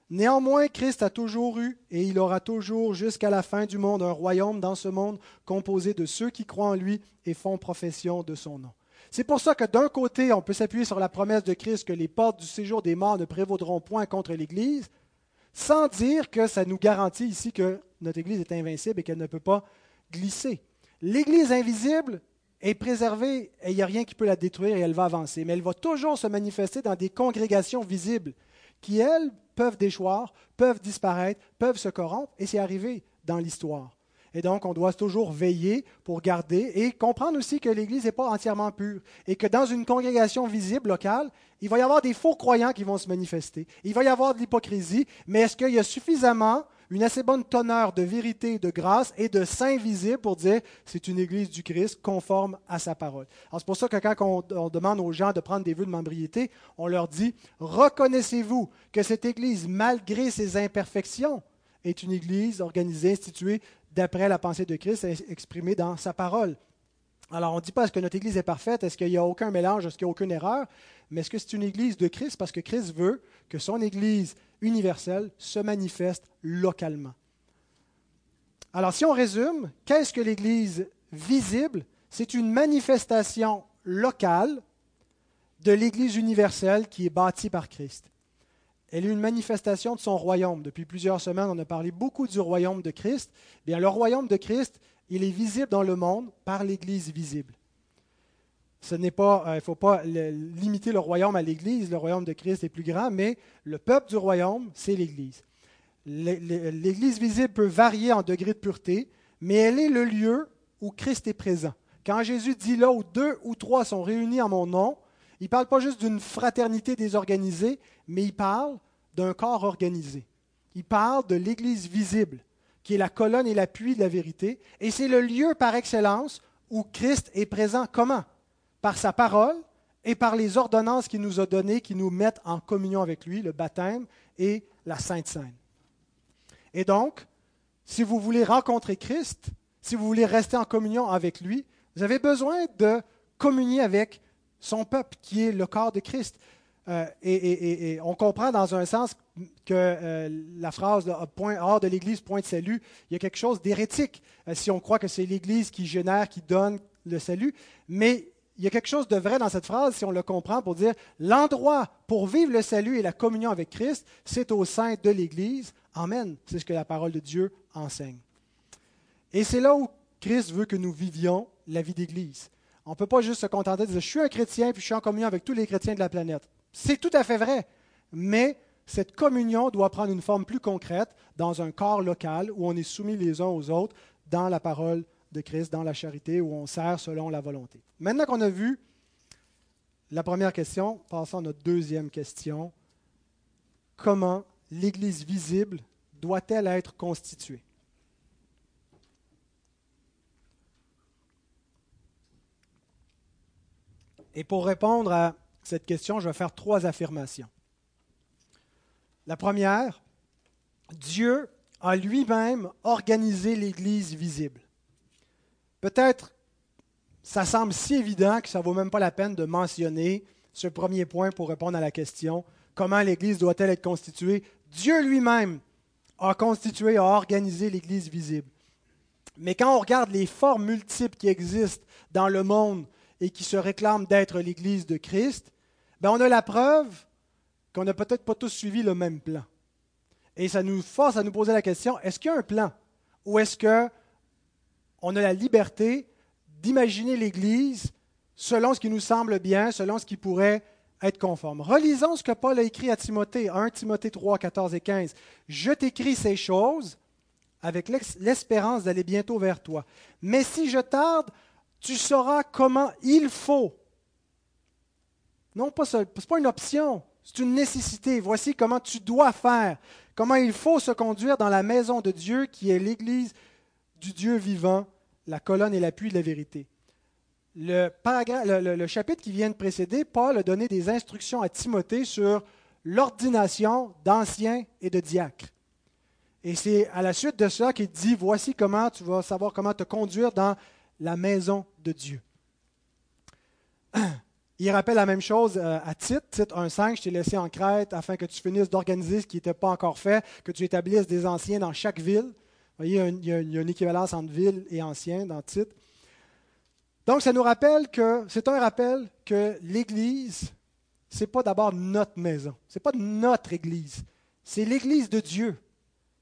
Néanmoins, Christ a toujours eu, et il aura toujours jusqu'à la fin du monde, un royaume dans ce monde composé de ceux qui croient en lui et font profession de son nom. C'est pour ça que d'un côté, on peut s'appuyer sur la promesse de Christ que les portes du séjour des morts ne prévaudront point contre l'Église, sans dire que ça nous garantit ici que notre Église est invincible et qu'elle ne peut pas glisser. L'Église invisible est préservée et il n'y a rien qui peut la détruire et elle va avancer, mais elle va toujours se manifester dans des congrégations visibles qui, elles, peuvent déchoir, peuvent disparaître, peuvent se corrompre, et c'est arrivé dans l'histoire. Et donc, on doit toujours veiller pour garder et comprendre aussi que l'Église n'est pas entièrement pure et que dans une congrégation visible locale, il va y avoir des faux croyants qui vont se manifester. Il va y avoir de l'hypocrisie, mais est-ce qu'il y a suffisamment une assez bonne teneur de vérité, de grâce et de saint visible pour dire c'est une Église du Christ conforme à sa parole? c'est pour ça que quand on, on, demande aux gens de prendre des vues de membriété, on leur dit reconnaissez-vous que cette Église, malgré ses imperfections, est une Église organisée, instituée d'après la pensée de Christ exprimée dans sa parole. Alors, on ne dit pas est-ce que notre Église est parfaite, est-ce qu'il n'y a aucun mélange, est-ce qu'il n'y a aucune erreur, mais est-ce que c'est une Église de Christ? Parce que Christ veut que son Église universelle se manifeste localement. Alors, si on résume, qu'est-ce que l'Église visible? C'est une manifestation locale de l'Église universelle qui est bâtie par Christ. Elle est une manifestation de son royaume. Depuis plusieurs semaines, on a parlé beaucoup du royaume de Christ. Bien, le royaume de Christ, il est visible dans le monde par l'Église visible. Ce n'est pas, euh, il ne faut pas limiter le royaume à l'Église. Le royaume de Christ est plus grand, mais le peuple du royaume, c'est l'Église. L'Église visible peut varier en degré de pureté, mais elle est le lieu où Christ est présent. Quand Jésus dit là où deux ou trois sont réunis en mon nom, il ne parle pas juste d'une fraternité désorganisée, mais il parle d'un corps organisé. Il parle de l'Église visible, qui est la colonne et l'appui de la vérité. Et c'est le lieu par excellence où Christ est présent. Comment? Par sa parole et par les ordonnances qu'il nous a données, qui nous mettent en communion avec lui, le baptême et la Sainte Seine. Et donc, si vous voulez rencontrer Christ, si vous voulez rester en communion avec lui, vous avez besoin de communier avec son peuple, qui est le corps de Christ. Euh, et, on comprend dans un sens que euh, la phrase hors de l'Église, point de salut, il y a quelque chose d'hérétique euh, si on croit que c'est l'Église qui génère, qui donne le salut. Mais il y a quelque chose de vrai dans cette phrase si on le comprend pour dire l'endroit pour vivre le salut et la communion avec Christ, c'est au sein de l'Église. Amen. C'est ce que la parole de Dieu enseigne. Et c'est là où Christ veut que nous vivions la vie d'Église. On ne peut pas juste se contenter de dire je suis un chrétien puis je suis en communion avec tous les chrétiens de la planète. C'est tout à fait vrai, mais cette communion doit prendre une forme plus concrète dans un corps local où on est soumis les uns aux autres dans la parole de Christ, dans la charité, où on sert selon la volonté. Maintenant qu'on a vu la première question, passons à notre deuxième question. Comment l'Église visible doit-elle être constituée? Et pour répondre à cette question, je vais faire trois affirmations. La première, Dieu a lui-même organisé l'Église visible. Peut-être ça semble si évident que ça ne vaut même pas la peine de mentionner ce premier point pour répondre à la question comment l'Église doit-elle être constituée? Dieu lui-même a constitué, a organisé l'Église visible. Mais quand on regarde les formes multiples qui existent dans le monde et qui se réclament d'être l'Église de Christ, ben on a la preuve qu'on n'a peut-être pas tous suivi le même plan. Et ça nous force à nous poser la question, est-ce qu'il y a un plan? Ou est-ce qu'on a la liberté d'imaginer l'Église selon ce qui nous semble bien, selon ce qui pourrait être conforme? Relisons ce que Paul a écrit à Timothée, 1 Timothée 3, 14 et 15. Je t'écris ces choses avec l'espérance d'aller bientôt vers toi. Mais si je tarde, tu sauras comment il faut. Non, pas ce n'est pas une option, c'est une nécessité. Voici comment tu dois faire, comment il faut se conduire dans la maison de Dieu qui est l'Église du Dieu vivant, la colonne et l'appui de la vérité. Le, le, chapitre qui vient de précéder, Paul a donné des instructions à Timothée sur l'ordination d'anciens et de diacres. Et c'est à la suite de ça qu'il dit, voici comment tu vas savoir comment te conduire dans la maison de Dieu. Il rappelle la même chose euh, à Tite, Tite 1.5, je t'ai laissé en Crète afin que tu finisses d'organiser ce qui n'était pas encore fait, que tu établisses des anciens dans chaque ville. Vous voyez, il y, a, une équivalence entre ville et ancien dans Tite. Donc, ça nous rappelle que, c'est un rappel que l'Église, ce n'est pas d'abord notre maison, ce n'est pas notre Église, c'est l'Église de Dieu.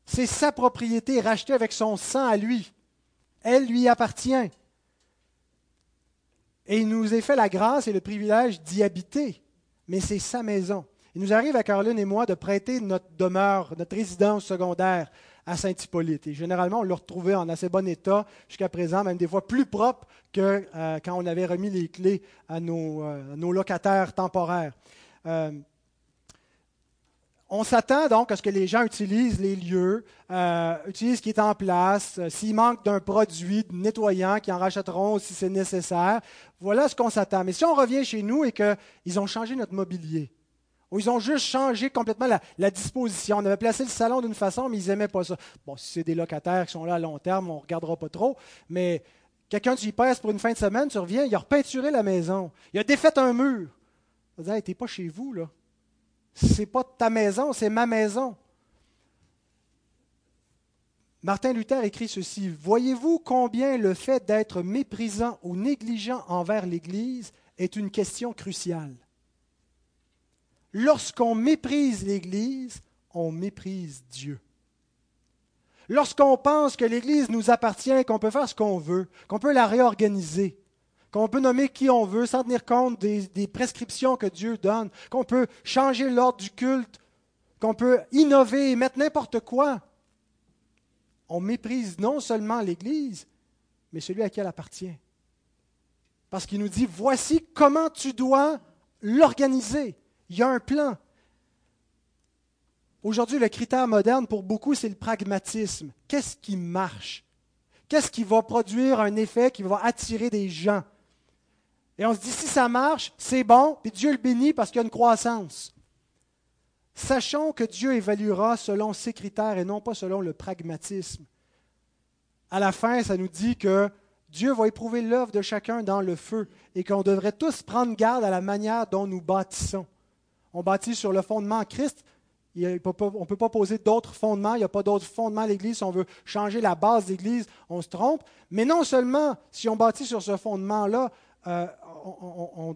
C'est sa propriété rachetée avec son sang à lui. Elle lui appartient. Et il nous a fait la grâce et le privilège d'y habiter. Mais c'est sa maison. Il nous arrive à Caroline et moi de prêter notre demeure, notre résidence secondaire à Saint-Hippolyte. Et généralement, on l'a retrouvé en assez bon état jusqu'à présent, même des fois plus propre que euh, quand on avait remis les clés à nos, euh, locataires temporaires. Euh, on s'attend donc à ce que les gens utilisent les lieux, euh, utilisent ce qui est en place. Euh, s'il manque d'un produit nettoyant, qu'ils en rachèteront si c'est nécessaire. Voilà ce qu'on s'attend. Mais si on revient chez nous et qu'ils ont changé notre mobilier, ou ils ont juste changé complètement la, disposition. On avait placé le salon d'une façon, mais ils n'aimaient pas ça. Bon, si c'est des locataires qui sont là à long terme, on ne regardera pas trop. Mais quelqu'un, tu y pour une fin de semaine, tu reviens, il a repeinturé la maison. Il a défait un mur. Tu vas dire, pas chez vous, là. Ce n'est pas ta maison, c'est ma maison. Martin Luther écrit ceci Voyez-vous combien le fait d'être méprisant ou négligent envers l'Église est une question cruciale? Lorsqu'on méprise l'Église, on méprise Dieu. Lorsqu'on pense que l'Église nous appartient, qu'on peut faire ce qu'on veut, qu'on peut la réorganiser, qu'on peut nommer qui on veut sans tenir compte des, prescriptions que Dieu donne, qu'on peut changer l'ordre du culte, qu'on peut innover et mettre n'importe quoi. On méprise non seulement l'Église, mais celui à qui elle appartient. Parce qu'il nous dit, voici comment tu dois l'organiser. Il y a un plan. Aujourd'hui, le critère moderne pour beaucoup, c'est le pragmatisme. Qu'est-ce qui marche? Qu'est-ce qui va produire un effet qui va attirer des gens? Et on se dit, si ça marche, c'est bon, puis Dieu le bénit parce qu'il y a une croissance. Sachons que Dieu évaluera selon ses critères et non pas selon le pragmatisme. À la fin, ça nous dit que Dieu va éprouver l'œuvre de chacun dans le feu et qu'on devrait tous prendre garde à la manière dont nous bâtissons. On bâtit sur le fondement Christ. on ne peut pas poser d'autres fondements. Il n'y a pas d'autres fondements à l'Église. Si on veut changer la base de l'Église, on se trompe. Mais non seulement si on bâtit sur ce fondement-là, euh, on,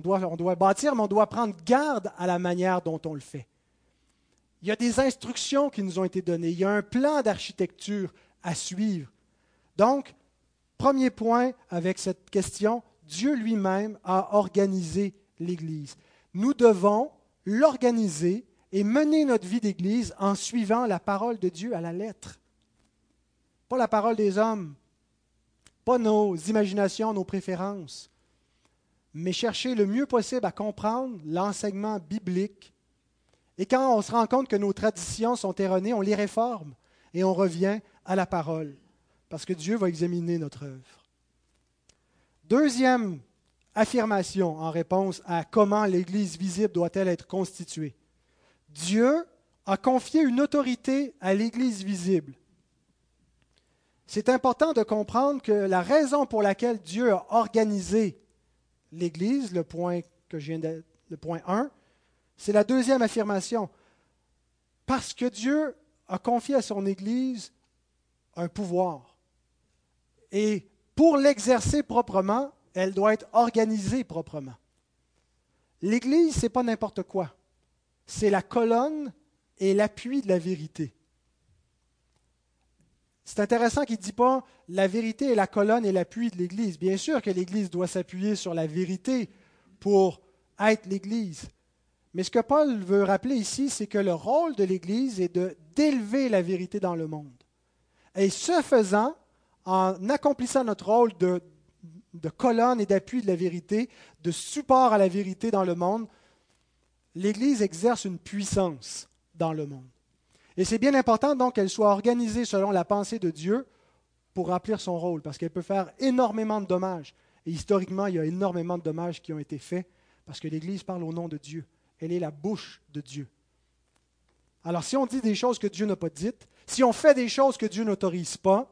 doit, on doit bâtir, mais on doit prendre garde à la manière dont on le fait. Il y a des instructions qui nous ont été données, il y a un plan d'architecture à suivre. Donc, premier point avec cette question, Dieu lui-même a organisé l'Église. Nous devons l'organiser et mener notre vie d'Église en suivant la parole de Dieu à la lettre. Pas la parole des hommes, pas nos imaginations, nos préférences, mais chercher le mieux possible à comprendre l'enseignement biblique. Et quand on se rend compte que nos traditions sont erronées, on les réforme et on revient à la parole, parce que Dieu va examiner notre œuvre. Deuxième affirmation en réponse à comment l'Église visible doit-elle être constituée. Dieu a confié une autorité à l'Église visible. C'est important de comprendre que la raison pour laquelle Dieu a organisé l'Église, le point que je viens le point 1, c'est la deuxième affirmation. Parce que Dieu a confié à son Église un pouvoir. Et pour l'exercer proprement, elle doit être organisée proprement. L'Église, ce n'est pas n'importe quoi. C'est la colonne et l'appui de la vérité. C'est intéressant qu'il ne dit pas la vérité est la colonne et l'appui de l'Église. Bien sûr que l'Église doit s'appuyer sur la vérité pour être l'Église. Mais ce que Paul veut rappeler ici, c'est que le rôle de l'Église est d'élever la vérité dans le monde. Et ce faisant, en accomplissant notre rôle de, de colonne et d'appui de la vérité, de support à la vérité dans le monde, l'Église exerce une puissance dans le monde. Et c'est bien important donc qu'elle soit organisée selon la pensée de Dieu pour remplir son rôle, parce qu'elle peut faire énormément de dommages. Et historiquement, il y a énormément de dommages qui ont été faits, parce que l'Église parle au nom de Dieu. Elle est la bouche de Dieu. Alors si on dit des choses que Dieu n'a pas dites, si on fait des choses que Dieu n'autorise pas,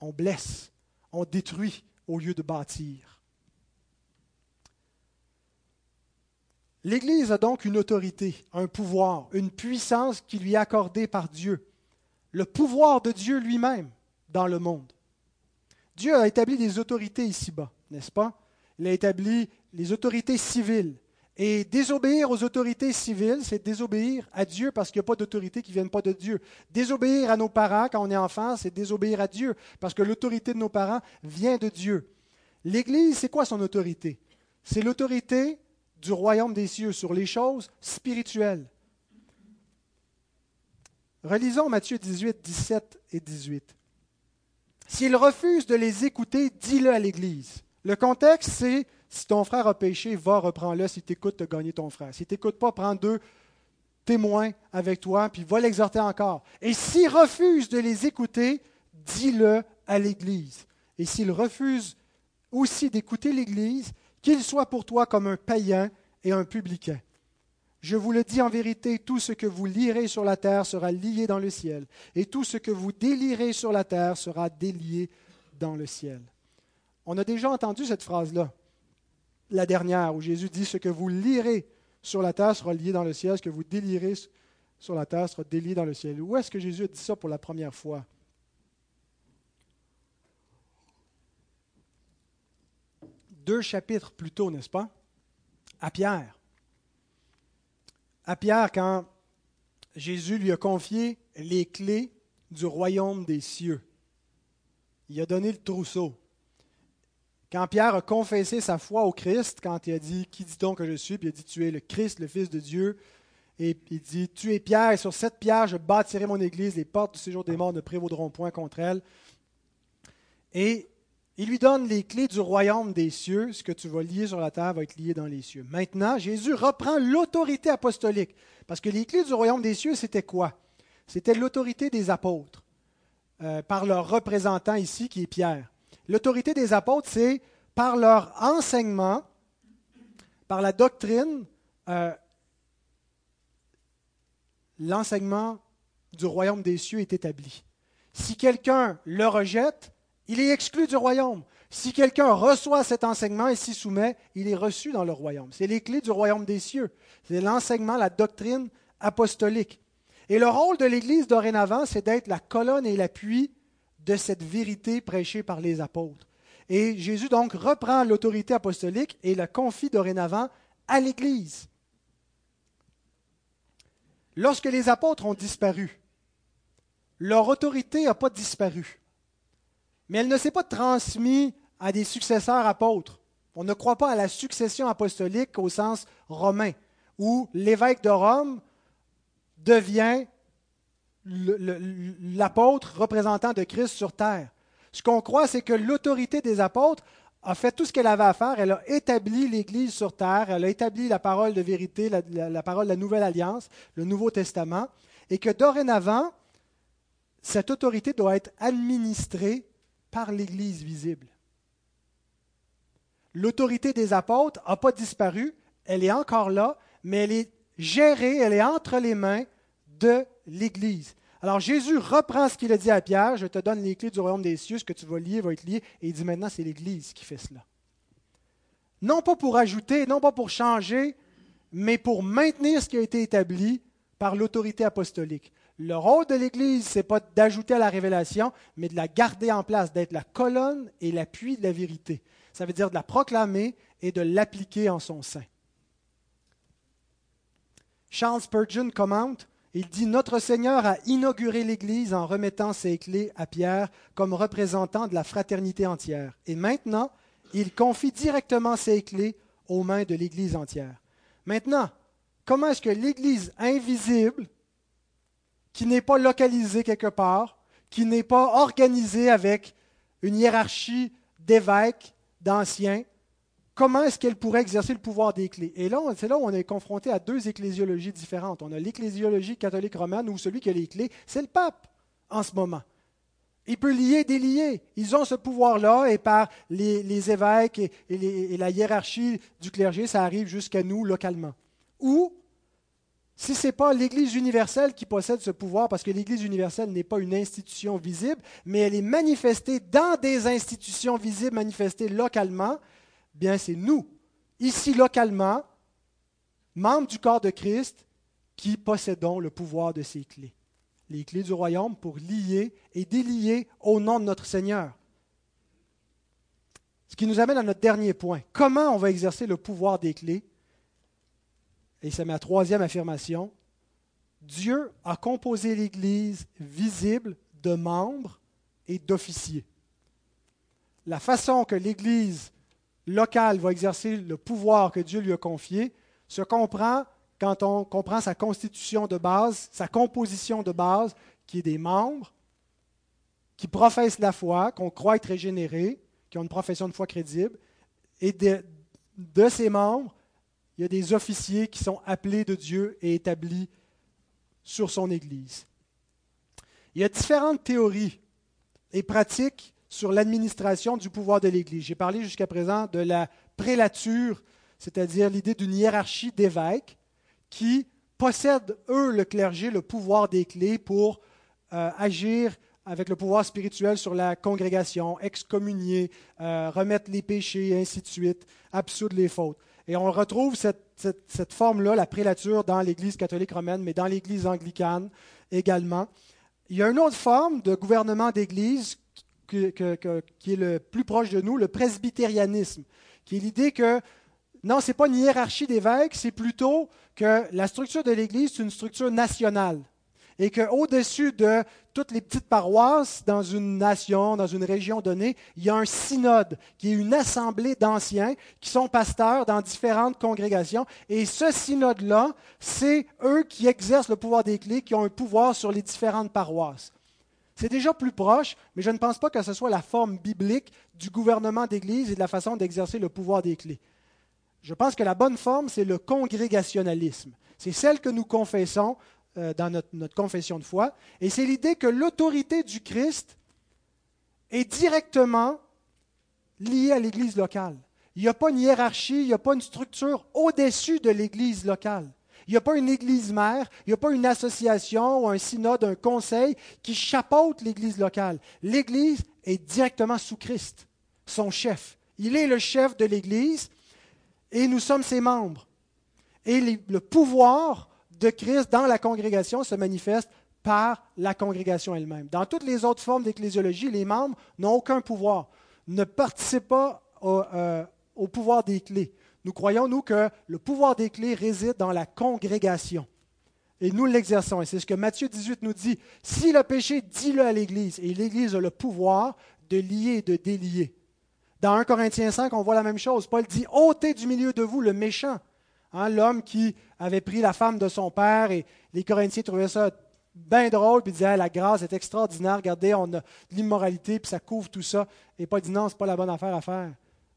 on blesse, on détruit au lieu de bâtir. L'Église a donc une autorité, un pouvoir, une puissance qui lui est accordée par Dieu, le pouvoir de Dieu lui-même dans le monde. Dieu a établi des autorités ici-bas, n'est-ce pas? Il a établi les autorités civiles. Et désobéir aux autorités civiles, c'est désobéir à Dieu parce qu'il n'y a pas d'autorité qui ne vienne pas de Dieu. Désobéir à nos parents quand on est enfant, c'est désobéir à Dieu parce que l'autorité de nos parents vient de Dieu. L'Église, c'est quoi son autorité? C'est l'autorité du royaume des cieux, sur les choses spirituelles. Relisons Matthieu 18, 17 et 18. S'il refuse de les écouter, dis-le à l'Église. Le contexte, c'est si ton frère a péché, va, reprends-le. Si t'écoutes, tu as gagné ton frère. Si t'écoutes pas, prends deux témoins avec toi, puis va l'exhorter encore. Et s'il refuse de les écouter, dis-le à l'Église. Et s'il refuse aussi d'écouter l'Église, qu'il soit pour toi comme un païen et un publicain. Je vous le dis en vérité, tout ce que vous lirez sur la terre sera lié dans le ciel, et tout ce que vous délirez sur la terre sera délié dans le ciel. On a déjà entendu cette phrase-là, la dernière, où Jésus dit, ce que vous lirez sur la terre sera lié dans le ciel, ce que vous délirez sur la terre sera délié dans le ciel. Où est-ce que Jésus a dit ça pour la première fois? Deux chapitres plus tôt, n'est-ce pas? À Pierre. À Pierre, quand Jésus lui a confié les clés du royaume des cieux. Il a donné le trousseau. Quand Pierre a confessé sa foi au Christ, quand il a dit Qui dit-on que je suis Puis il a dit Tu es le Christ, le Fils de Dieu. Et il dit Tu es Pierre, et sur cette pierre je bâtirai mon église, les portes du séjour des morts ne prévaudront point contre elle. Et il lui donne les clés du royaume des cieux. Ce que tu vas lier sur la terre va être lié dans les cieux. Maintenant, Jésus reprend l'autorité apostolique. Parce que les clés du royaume des cieux, c'était quoi? C'était l'autorité des apôtres, euh, par leur représentant ici, qui est Pierre. L'autorité des apôtres, c'est par leur enseignement, par la doctrine, euh, l'enseignement du royaume des cieux est établi. Si quelqu'un le rejette, il est exclu du royaume. Si quelqu'un reçoit cet enseignement et s'y soumet, il est reçu dans le royaume. C'est les clés du royaume des cieux. C'est l'enseignement, la doctrine apostolique. Et le rôle de l'Église dorénavant, c'est d'être la colonne et l'appui de cette vérité prêchée par les apôtres. Et Jésus donc reprend l'autorité apostolique et la confie dorénavant à l'Église. Lorsque les apôtres ont disparu, leur autorité n'a pas disparu. Mais elle ne s'est pas transmise à des successeurs apôtres. On ne croit pas à la succession apostolique au sens romain, où l'évêque de Rome devient l'apôtre représentant de Christ sur terre. Ce qu'on croit, c'est que l'autorité des apôtres a fait tout ce qu'elle avait à faire. Elle a établi l'Église sur terre, elle a établi la parole de vérité, la, parole de la Nouvelle Alliance, le Nouveau Testament, et que dorénavant, cette autorité doit être administrée par l'Église visible. L'autorité des apôtres n'a pas disparu, elle est encore là, mais elle est gérée, elle est entre les mains de l'Église. Alors Jésus reprend ce qu'il a dit à Pierre, je te donne les clés du royaume des cieux, ce que tu vas lier va être lié, et il dit maintenant c'est l'Église qui fait cela. Non pas pour ajouter, non pas pour changer, mais pour maintenir ce qui a été établi par l'autorité apostolique. Le rôle de l'Église, ce n'est pas d'ajouter à la révélation, mais de la garder en place, d'être la colonne et l'appui de la vérité. Ça veut dire de la proclamer et de l'appliquer en son sein. Charles Spurgeon commente il dit Notre Seigneur a inauguré l'Église en remettant ses clés à Pierre comme représentant de la fraternité entière. Et maintenant, il confie directement ses clés aux mains de l'Église entière. Maintenant, comment est-ce que l'Église invisible, qui n'est pas localisée quelque part, qui n'est pas organisée avec une hiérarchie d'évêques, d'anciens, comment est-ce qu'elle pourrait exercer le pouvoir des clés? Et là, c'est là où on est confronté à deux ecclésiologies différentes. On a l'ecclésiologie catholique romaine où celui qui a les clés, c'est le pape en ce moment. Il peut lier, délier. Ils ont ce pouvoir-là et par les, évêques et, la hiérarchie du clergé, ça arrive jusqu'à nous localement. Ou, si ce n'est pas l'Église universelle qui possède ce pouvoir, parce que l'Église universelle n'est pas une institution visible, mais elle est manifestée dans des institutions visibles manifestées localement, bien c'est nous, ici localement, membres du corps de Christ, qui possédons le pouvoir de ces clés. Les clés du royaume pour lier et délier au nom de notre Seigneur. Ce qui nous amène à notre dernier point. Comment on va exercer le pouvoir des clés? Et c'est ma troisième affirmation. Dieu a composé l'Église visible de membres et d'officiers. La façon que l'Église local va exercer le pouvoir que Dieu lui a confié se comprend quand on comprend sa constitution de base, sa composition de base, qui est des membres qui professent la foi, qu'on croit être régénérés, qui ont une profession de foi crédible, et de, de ces membres, il y a des officiers qui sont appelés de Dieu et établis sur son Église. Il y a différentes théories et pratiques sur l'administration du pouvoir de l'Église. J'ai parlé jusqu'à présent de la prélature, c'est-à-dire l'idée d'une hiérarchie d'évêques qui possèdent, eux, le clergé, le pouvoir des clés pour euh, agir avec le pouvoir spirituel sur la congrégation, excommunier, euh, remettre les péchés, et ainsi de suite, absoudre les fautes. Et on retrouve cette, cette forme-là, la prélature, dans l'Église catholique romaine, mais dans l'Église anglicane également. Il y a une autre forme de gouvernement d'Église qui est le plus proche de nous, le presbytérianisme, qui est l'idée que non, ce n'est pas une hiérarchie d'évêques, c'est plutôt que la structure de l'Église, c'est une structure nationale. Et qu'au-dessus de toutes les petites paroisses dans une nation, dans une région donnée, il y a un synode, qui est une assemblée d'anciens qui sont pasteurs dans différentes congrégations. Et ce synode-là, c'est eux qui exercent le pouvoir des clés, qui ont un pouvoir sur les différentes paroisses. C'est déjà plus proche, mais je ne pense pas que ce soit la forme biblique du gouvernement d'Église et de la façon d'exercer le pouvoir des clés. Je pense que la bonne forme, c'est le congrégationalisme. C'est celle que nous confessons dans notre, notre confession de foi. Et c'est l'idée que l'autorité du Christ est directement liée à l'Église locale. Il n'y a pas une hiérarchie, il n'y a pas une structure au-dessus de l'Église locale. Il n'y a pas une église mère, il n'y a pas une association ou un synode, un conseil qui chapeaute l'église locale. L'église est directement sous Christ, son chef. Il est le chef de l'église et nous sommes ses membres. Et le pouvoir de Christ dans la congrégation se manifeste par la congrégation elle-même. Dans toutes les autres formes d'ecclésiologie, les membres n'ont aucun pouvoir, ne participent pas au, euh, pouvoir des clés. Nous croyons, nous, que le pouvoir des clés réside dans la congrégation. Et nous l'exerçons. Et c'est ce que Matthieu 18 nous dit. Si le péché, dis-le à l'Église. Et l'Église a le pouvoir de lier et de délier. Dans 1 Corinthiens 5, on voit la même chose. Paul dit ôtez du milieu de vous le méchant. Hein, l'homme qui avait pris la femme de son père, et les Corinthiens trouvaient ça bien drôle, puis disaient la grâce est extraordinaire, regardez, on a l'immoralité, puis ça couvre tout ça. Et Paul dit non, ce n'est pas la bonne affaire à faire.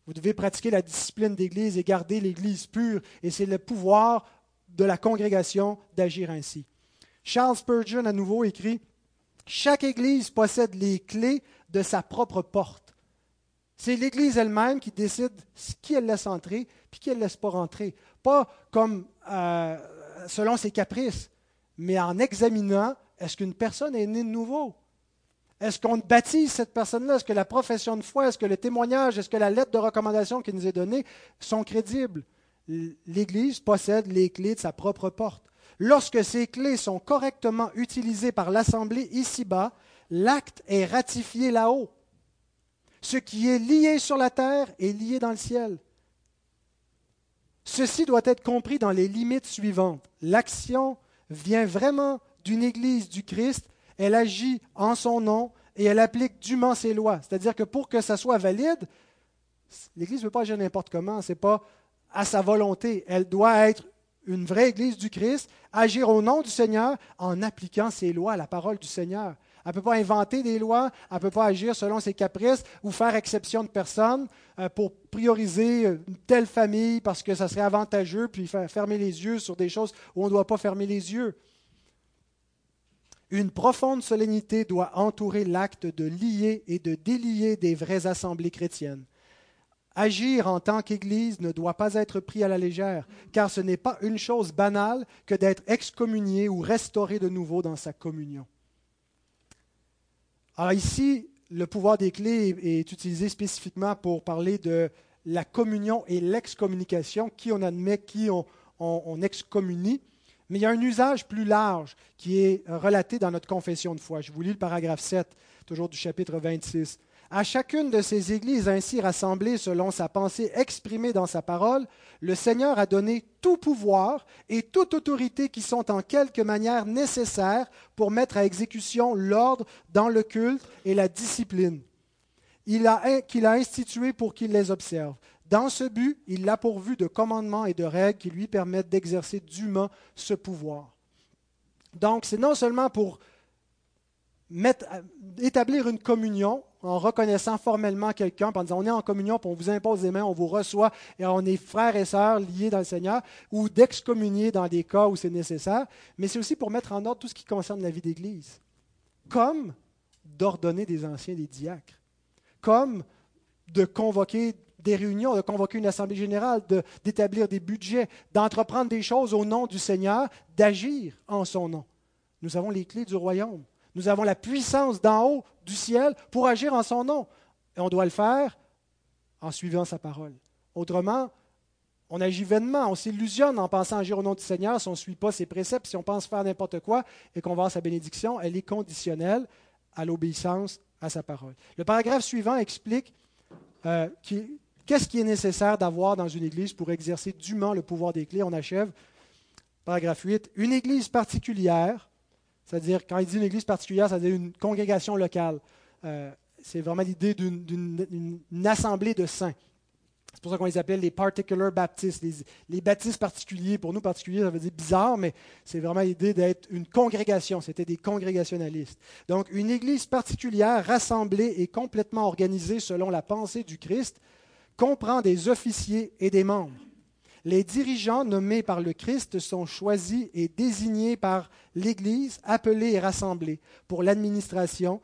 Vous devez pratiquer la discipline d'Église et garder l'Église pure, et c'est le pouvoir de la congrégation d'agir ainsi. Charles Spurgeon, à nouveau, écrit Chaque Église possède les clés de sa propre porte. C'est l'Église elle-même qui décide qui elle laisse entrer puis qui elle ne laisse pas rentrer. Pas comme euh, selon ses caprices, mais en examinant est-ce qu'une personne est née de nouveau? Est-ce qu'on baptise cette personne-là? Est-ce que la profession de foi, est-ce que le témoignage, est-ce que la lettre de recommandation qui nous est donnée sont crédibles? L'Église possède les clés de sa propre porte. Lorsque ces clés sont correctement utilisées par l'Assemblée ici-bas, l'acte est ratifié là-haut. Ce qui est lié sur la terre est lié dans le ciel. Ceci doit être compris dans les limites suivantes. L'action vient vraiment d'une Église du Christ, elle agit en son nom et elle applique dûment ses lois. C'est-à-dire que pour que ça soit valide, l'Église ne veut pas agir n'importe comment, ce n'est pas à sa volonté. Elle doit être une vraie Église du Christ, agir au nom du Seigneur en appliquant ses lois, la parole du Seigneur. Elle ne peut pas inventer des lois, elle ne peut pas agir selon ses caprices ou faire exception de personne euh, pour prioriser une telle famille parce que ça serait avantageux, puis fermer les yeux sur des choses où on ne doit pas fermer les yeux. Une profonde solennité doit entourer l'acte de lier et de délier des vraies assemblées chrétiennes. Agir en tant qu'Église ne doit pas être pris à la légère, car ce n'est pas une chose banale que d'être excommunié ou restauré de nouveau dans sa communion. Alors ici, le pouvoir des clés est utilisé spécifiquement pour parler de la communion et l'excommunication, qui on admet, qui on, excommunie. Mais il y a un usage plus large qui est relaté dans notre confession de foi. Je vous lis le paragraphe 7, toujours du chapitre 26. À chacune de ces églises ainsi rassemblées selon sa pensée exprimée dans sa parole, le Seigneur a donné tout pouvoir et toute autorité qui sont en quelque manière nécessaires pour mettre à exécution l'ordre dans le culte et la discipline qu'il a, institué pour qu'il les observe. Dans ce but, il l'a pourvu de commandements et de règles qui lui permettent d'exercer dûment ce pouvoir. Donc, c'est non seulement pour mettre, établir une communion en reconnaissant formellement quelqu'un, en disant on est en communion, puis on vous impose les mains, on vous reçoit, et on est frères et sœurs liés dans le Seigneur, ou d'excommunier dans des cas où c'est nécessaire, mais c'est aussi pour mettre en ordre tout ce qui concerne la vie d'Église, comme d'ordonner des anciens des diacres, comme de convoquer des réunions, de convoquer une assemblée générale, d'établir des budgets, d'entreprendre des choses au nom du Seigneur, d'agir en son nom. Nous avons les clés du royaume. Nous avons la puissance d'en haut du ciel pour agir en son nom. Et on doit le faire en suivant sa parole. Autrement, on agit vainement, on s'illusionne en pensant agir au nom du Seigneur si on ne suit pas ses préceptes, si on pense faire n'importe quoi et qu'on va avoir sa bénédiction, elle est conditionnelle à l'obéissance à sa parole. Le paragraphe suivant explique euh, qu'est-ce qui est nécessaire d'avoir dans une église pour exercer dûment le pouvoir des clés? On achève. Paragraphe 8. Une église particulière c'est-à-dire, quand il dit une église particulière, ça veut dire une congrégation locale. Euh, c'est vraiment l'idée d'une assemblée de saints. C'est pour ça qu'on les appelle les particular baptistes, les, baptistes particuliers. Pour nous, particuliers, ça veut dire bizarre, mais c'est vraiment l'idée d'être une congrégation. C'était des congrégationalistes. Donc, une église particulière, rassemblée et complètement organisée selon la pensée du Christ, comprend des officiers et des membres. Les dirigeants nommés par le Christ sont choisis et désignés par l'Église, appelés et rassemblés pour l'administration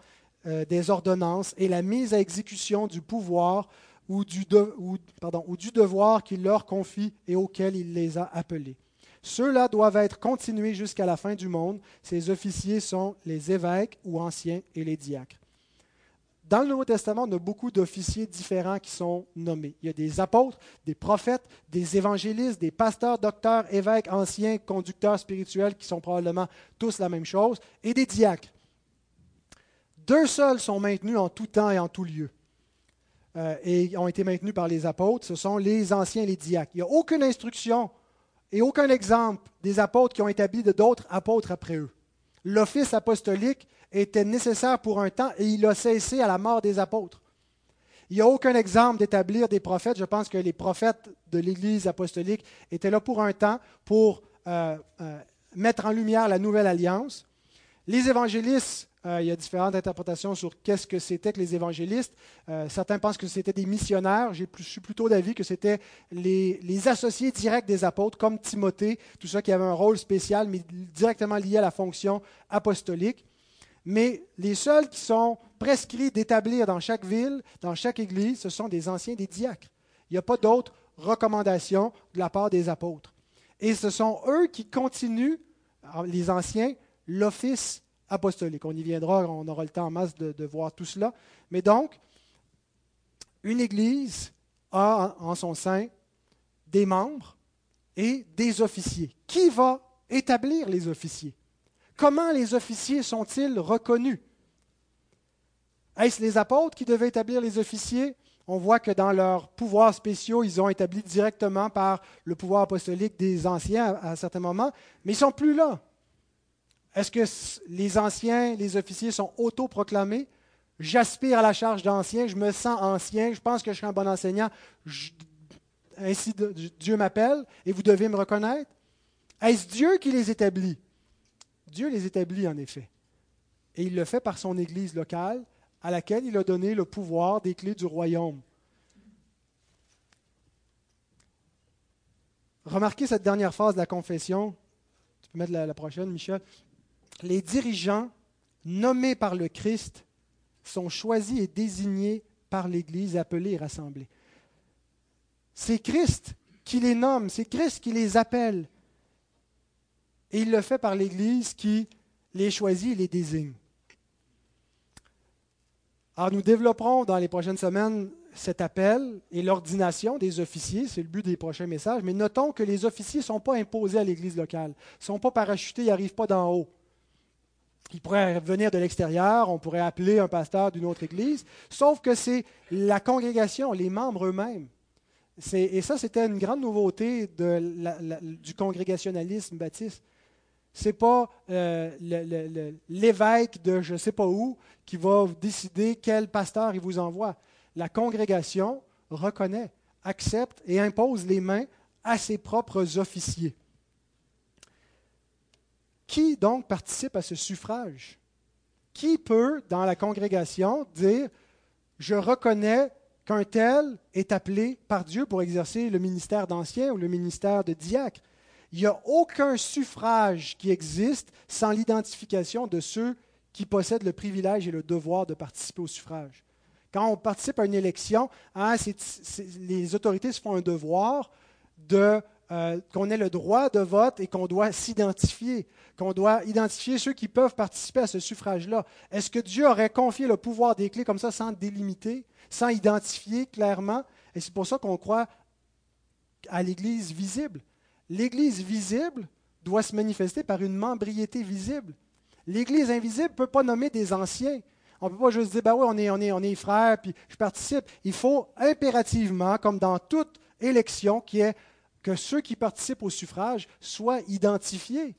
euh, des ordonnances et la mise à exécution du pouvoir ou du, ou du devoir qu'il leur confie et auquel il les a appelés. Ceux-là doivent être continués jusqu'à la fin du monde. Ces officiers sont les évêques ou anciens et les diacres. Dans le Nouveau Testament, on a beaucoup d'officiers différents qui sont nommés. Il y a des apôtres, des prophètes, des évangélistes, des pasteurs, docteurs, évêques, anciens, conducteurs spirituels qui sont probablement tous la même chose, et des diacres. Deux seuls sont maintenus en tout temps et en tout lieu. Euh, et ont été maintenus par les apôtres, ce sont les anciens et les diacres. Il n'y a aucune instruction et aucun exemple des apôtres qui ont établi d'autres apôtres après eux. L'office apostolique était nécessaire pour un temps et il a cessé à la mort des apôtres. Il n'y a aucun exemple d'établir des prophètes. Je pense que les prophètes de l'Église apostolique étaient là pour un temps, pour euh, euh, mettre en lumière la nouvelle alliance. Les évangélistes, euh, il y a différentes interprétations sur qu'est-ce que c'était que les évangélistes. certains pensent que c'était des missionnaires. Je suis plutôt d'avis que c'était les, les, associés directs des apôtres, comme Timothée, tout ça qui avait un rôle spécial, mais directement lié à la fonction apostolique. Mais les seuls qui sont prescrits d'établir dans chaque ville, dans chaque église, ce sont des anciens, des diacres. Il n'y a pas d'autres recommandations de la part des apôtres. Et ce sont eux qui continuent, les anciens, l'office apostolique. On y viendra, on aura le temps en masse de, de voir tout cela. Mais donc, une église a en son sein des membres et des officiers. Qui va établir les officiers? Comment les officiers sont-ils reconnus? Est-ce les apôtres qui devaient établir les officiers? On voit que dans leurs pouvoirs spéciaux, ils ont établi directement par le pouvoir apostolique des anciens à, certains moments, mais ils ne sont plus là. Est-ce que les anciens, les officiers sont autoproclamés? J'aspire à la charge d'ancien, je me sens ancien, je pense que je suis un bon enseignant, ainsi Dieu m'appelle et vous devez me reconnaître. Est-ce Dieu qui les établit? Dieu les établit en effet. Et il le fait par son Église locale, à laquelle il a donné le pouvoir des clés du royaume. Remarquez cette dernière phase de la confession. Tu peux mettre la, prochaine, Michel. Les dirigeants nommés par le Christ sont choisis et désignés par l'Église, appelés et rassemblés. C'est Christ qui les nomme, c'est Christ qui les appelle. Et il le fait par l'Église qui les choisit et les désigne. Alors nous développerons dans les prochaines semaines cet appel et l'ordination des officiers, c'est le but des prochains messages, mais notons que les officiers ne sont pas imposés à l'Église locale, ne sont pas parachutés, ils n'arrivent pas d'en haut. Ils pourraient venir de l'extérieur, on pourrait appeler un pasteur d'une autre Église, sauf que c'est la congrégation, les membres eux-mêmes. Et ça, c'était une grande nouveauté du congrégationalisme baptiste. Ce n'est pas euh, l'évêque de je ne sais pas où qui va décider quel pasteur il vous envoie. La congrégation reconnaît, accepte et impose les mains à ses propres officiers. Qui donc participe à ce suffrage? Qui peut, dans la congrégation, dire Je reconnais qu'un tel est appelé par Dieu pour exercer le ministère d'ancien ou le ministère de diacre? Il n'y a aucun suffrage qui existe sans l'identification de ceux qui possèdent le privilège et le devoir de participer au suffrage. Quand on participe à une élection, hein, les autorités se font un devoir de euh, qu'on ait le droit de vote et qu'on doit s'identifier, qu'on doit identifier ceux qui peuvent participer à ce suffrage-là. Est-ce que Dieu aurait confié le pouvoir des clés comme ça sans délimiter, sans identifier clairement? Et c'est pour ça qu'on croit à l'Église visible. L'Église visible doit se manifester par une membriété visible. L'Église invisible ne peut pas nommer des anciens. On ne peut pas juste dire, ben oui, on est, on est, on frères, puis je participe. Il faut impérativement, comme dans toute élection, que ceux qui participent au suffrage soient identifiés.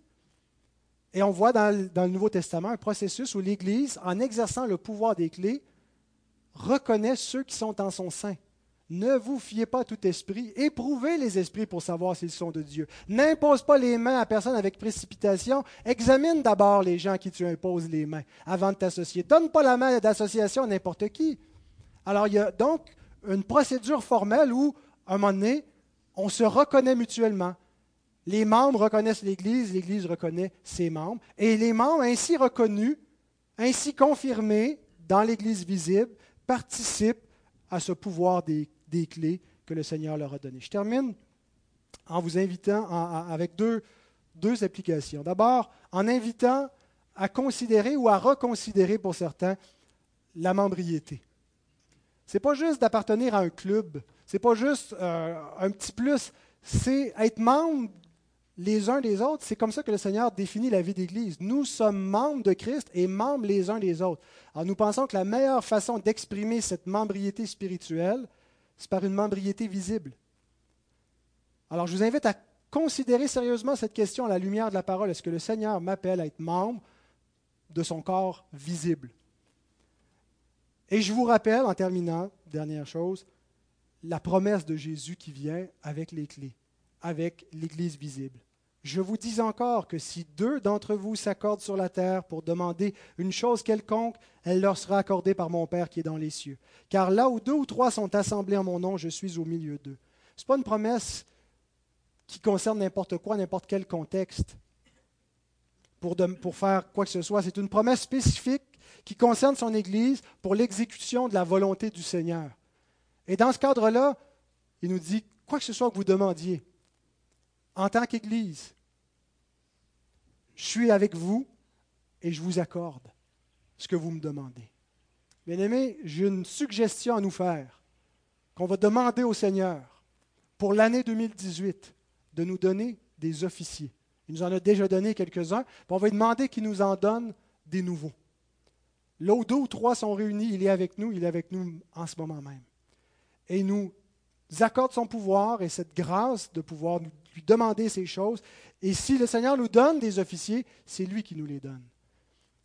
Et on voit dans, dans le Nouveau Testament un processus où l'Église, en exerçant le pouvoir des clés, reconnaît ceux qui sont en son sein. Ne vous fiez pas à tout esprit. Éprouvez les esprits pour savoir s'ils sont de Dieu. N'impose pas les mains à personne avec précipitation. Examine d'abord les gens à qui tu imposes les mains avant de t'associer. Donne pas la main d'association à n'importe qui. Alors, il y a donc une procédure formelle où, à un moment donné, on se reconnaît mutuellement. Les membres reconnaissent l'Église, l'Église reconnaît ses membres. Et les membres ainsi reconnus, ainsi confirmés dans l'Église visible, participent à ce pouvoir des des clés que le Seigneur leur a données. Je termine en vous invitant avec deux, deux applications. D'abord, en invitant à considérer ou à reconsidérer pour certains la membriété. Ce n'est pas juste d'appartenir à un club, ce n'est pas juste euh, un petit plus, c'est être membre les uns des autres. C'est comme ça que le Seigneur définit la vie d'Église. Nous sommes membres de Christ et membres les uns des autres. Alors nous pensons que la meilleure façon d'exprimer cette membriété spirituelle, c'est par une membriété visible. Alors je vous invite à considérer sérieusement cette question à la lumière de la parole. Est-ce que le Seigneur m'appelle à être membre de son corps visible? Et je vous rappelle, en terminant, dernière chose, la promesse de Jésus qui vient avec les clés, avec l'Église visible. Je vous dis encore que si deux d'entre vous s'accordent sur la terre pour demander une chose quelconque, elle leur sera accordée par mon Père qui est dans les cieux. Car là où deux ou trois sont assemblés en mon nom, je suis au milieu d'eux. Ce n'est pas une promesse qui concerne n'importe quoi, n'importe quel contexte pour, pour faire quoi que ce soit. C'est une promesse spécifique qui concerne son Église pour l'exécution de la volonté du Seigneur. Et dans ce cadre-là, il nous dit, quoi que ce soit que vous demandiez, en tant qu'Église, je suis avec vous et je vous accorde ce que vous me demandez. Bien-aimés, j'ai une suggestion à nous faire, qu'on va demander au Seigneur pour l'année 2018 de nous donner des officiers. Il nous en a déjà donné quelques-uns, on va lui demander qu'il nous en donne des nouveaux. Là où deux ou trois sont réunis, il est avec nous, il est avec nous en ce moment même. Et il nous accorde son pouvoir et cette grâce de pouvoir lui demander ces choses. Et si le Seigneur nous donne des officiers, c'est lui qui nous les donne.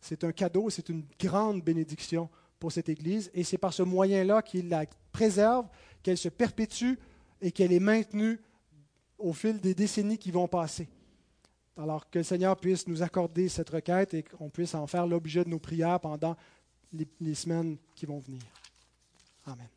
C'est un cadeau, c'est une grande bénédiction pour cette Église. Et c'est par ce moyen-là qu'il la préserve, qu'elle se perpétue et qu'elle est maintenue au fil des décennies qui vont passer. Alors que le Seigneur puisse nous accorder cette requête et qu'on puisse en faire l'objet de nos prières pendant les, les semaines qui vont venir. Amen.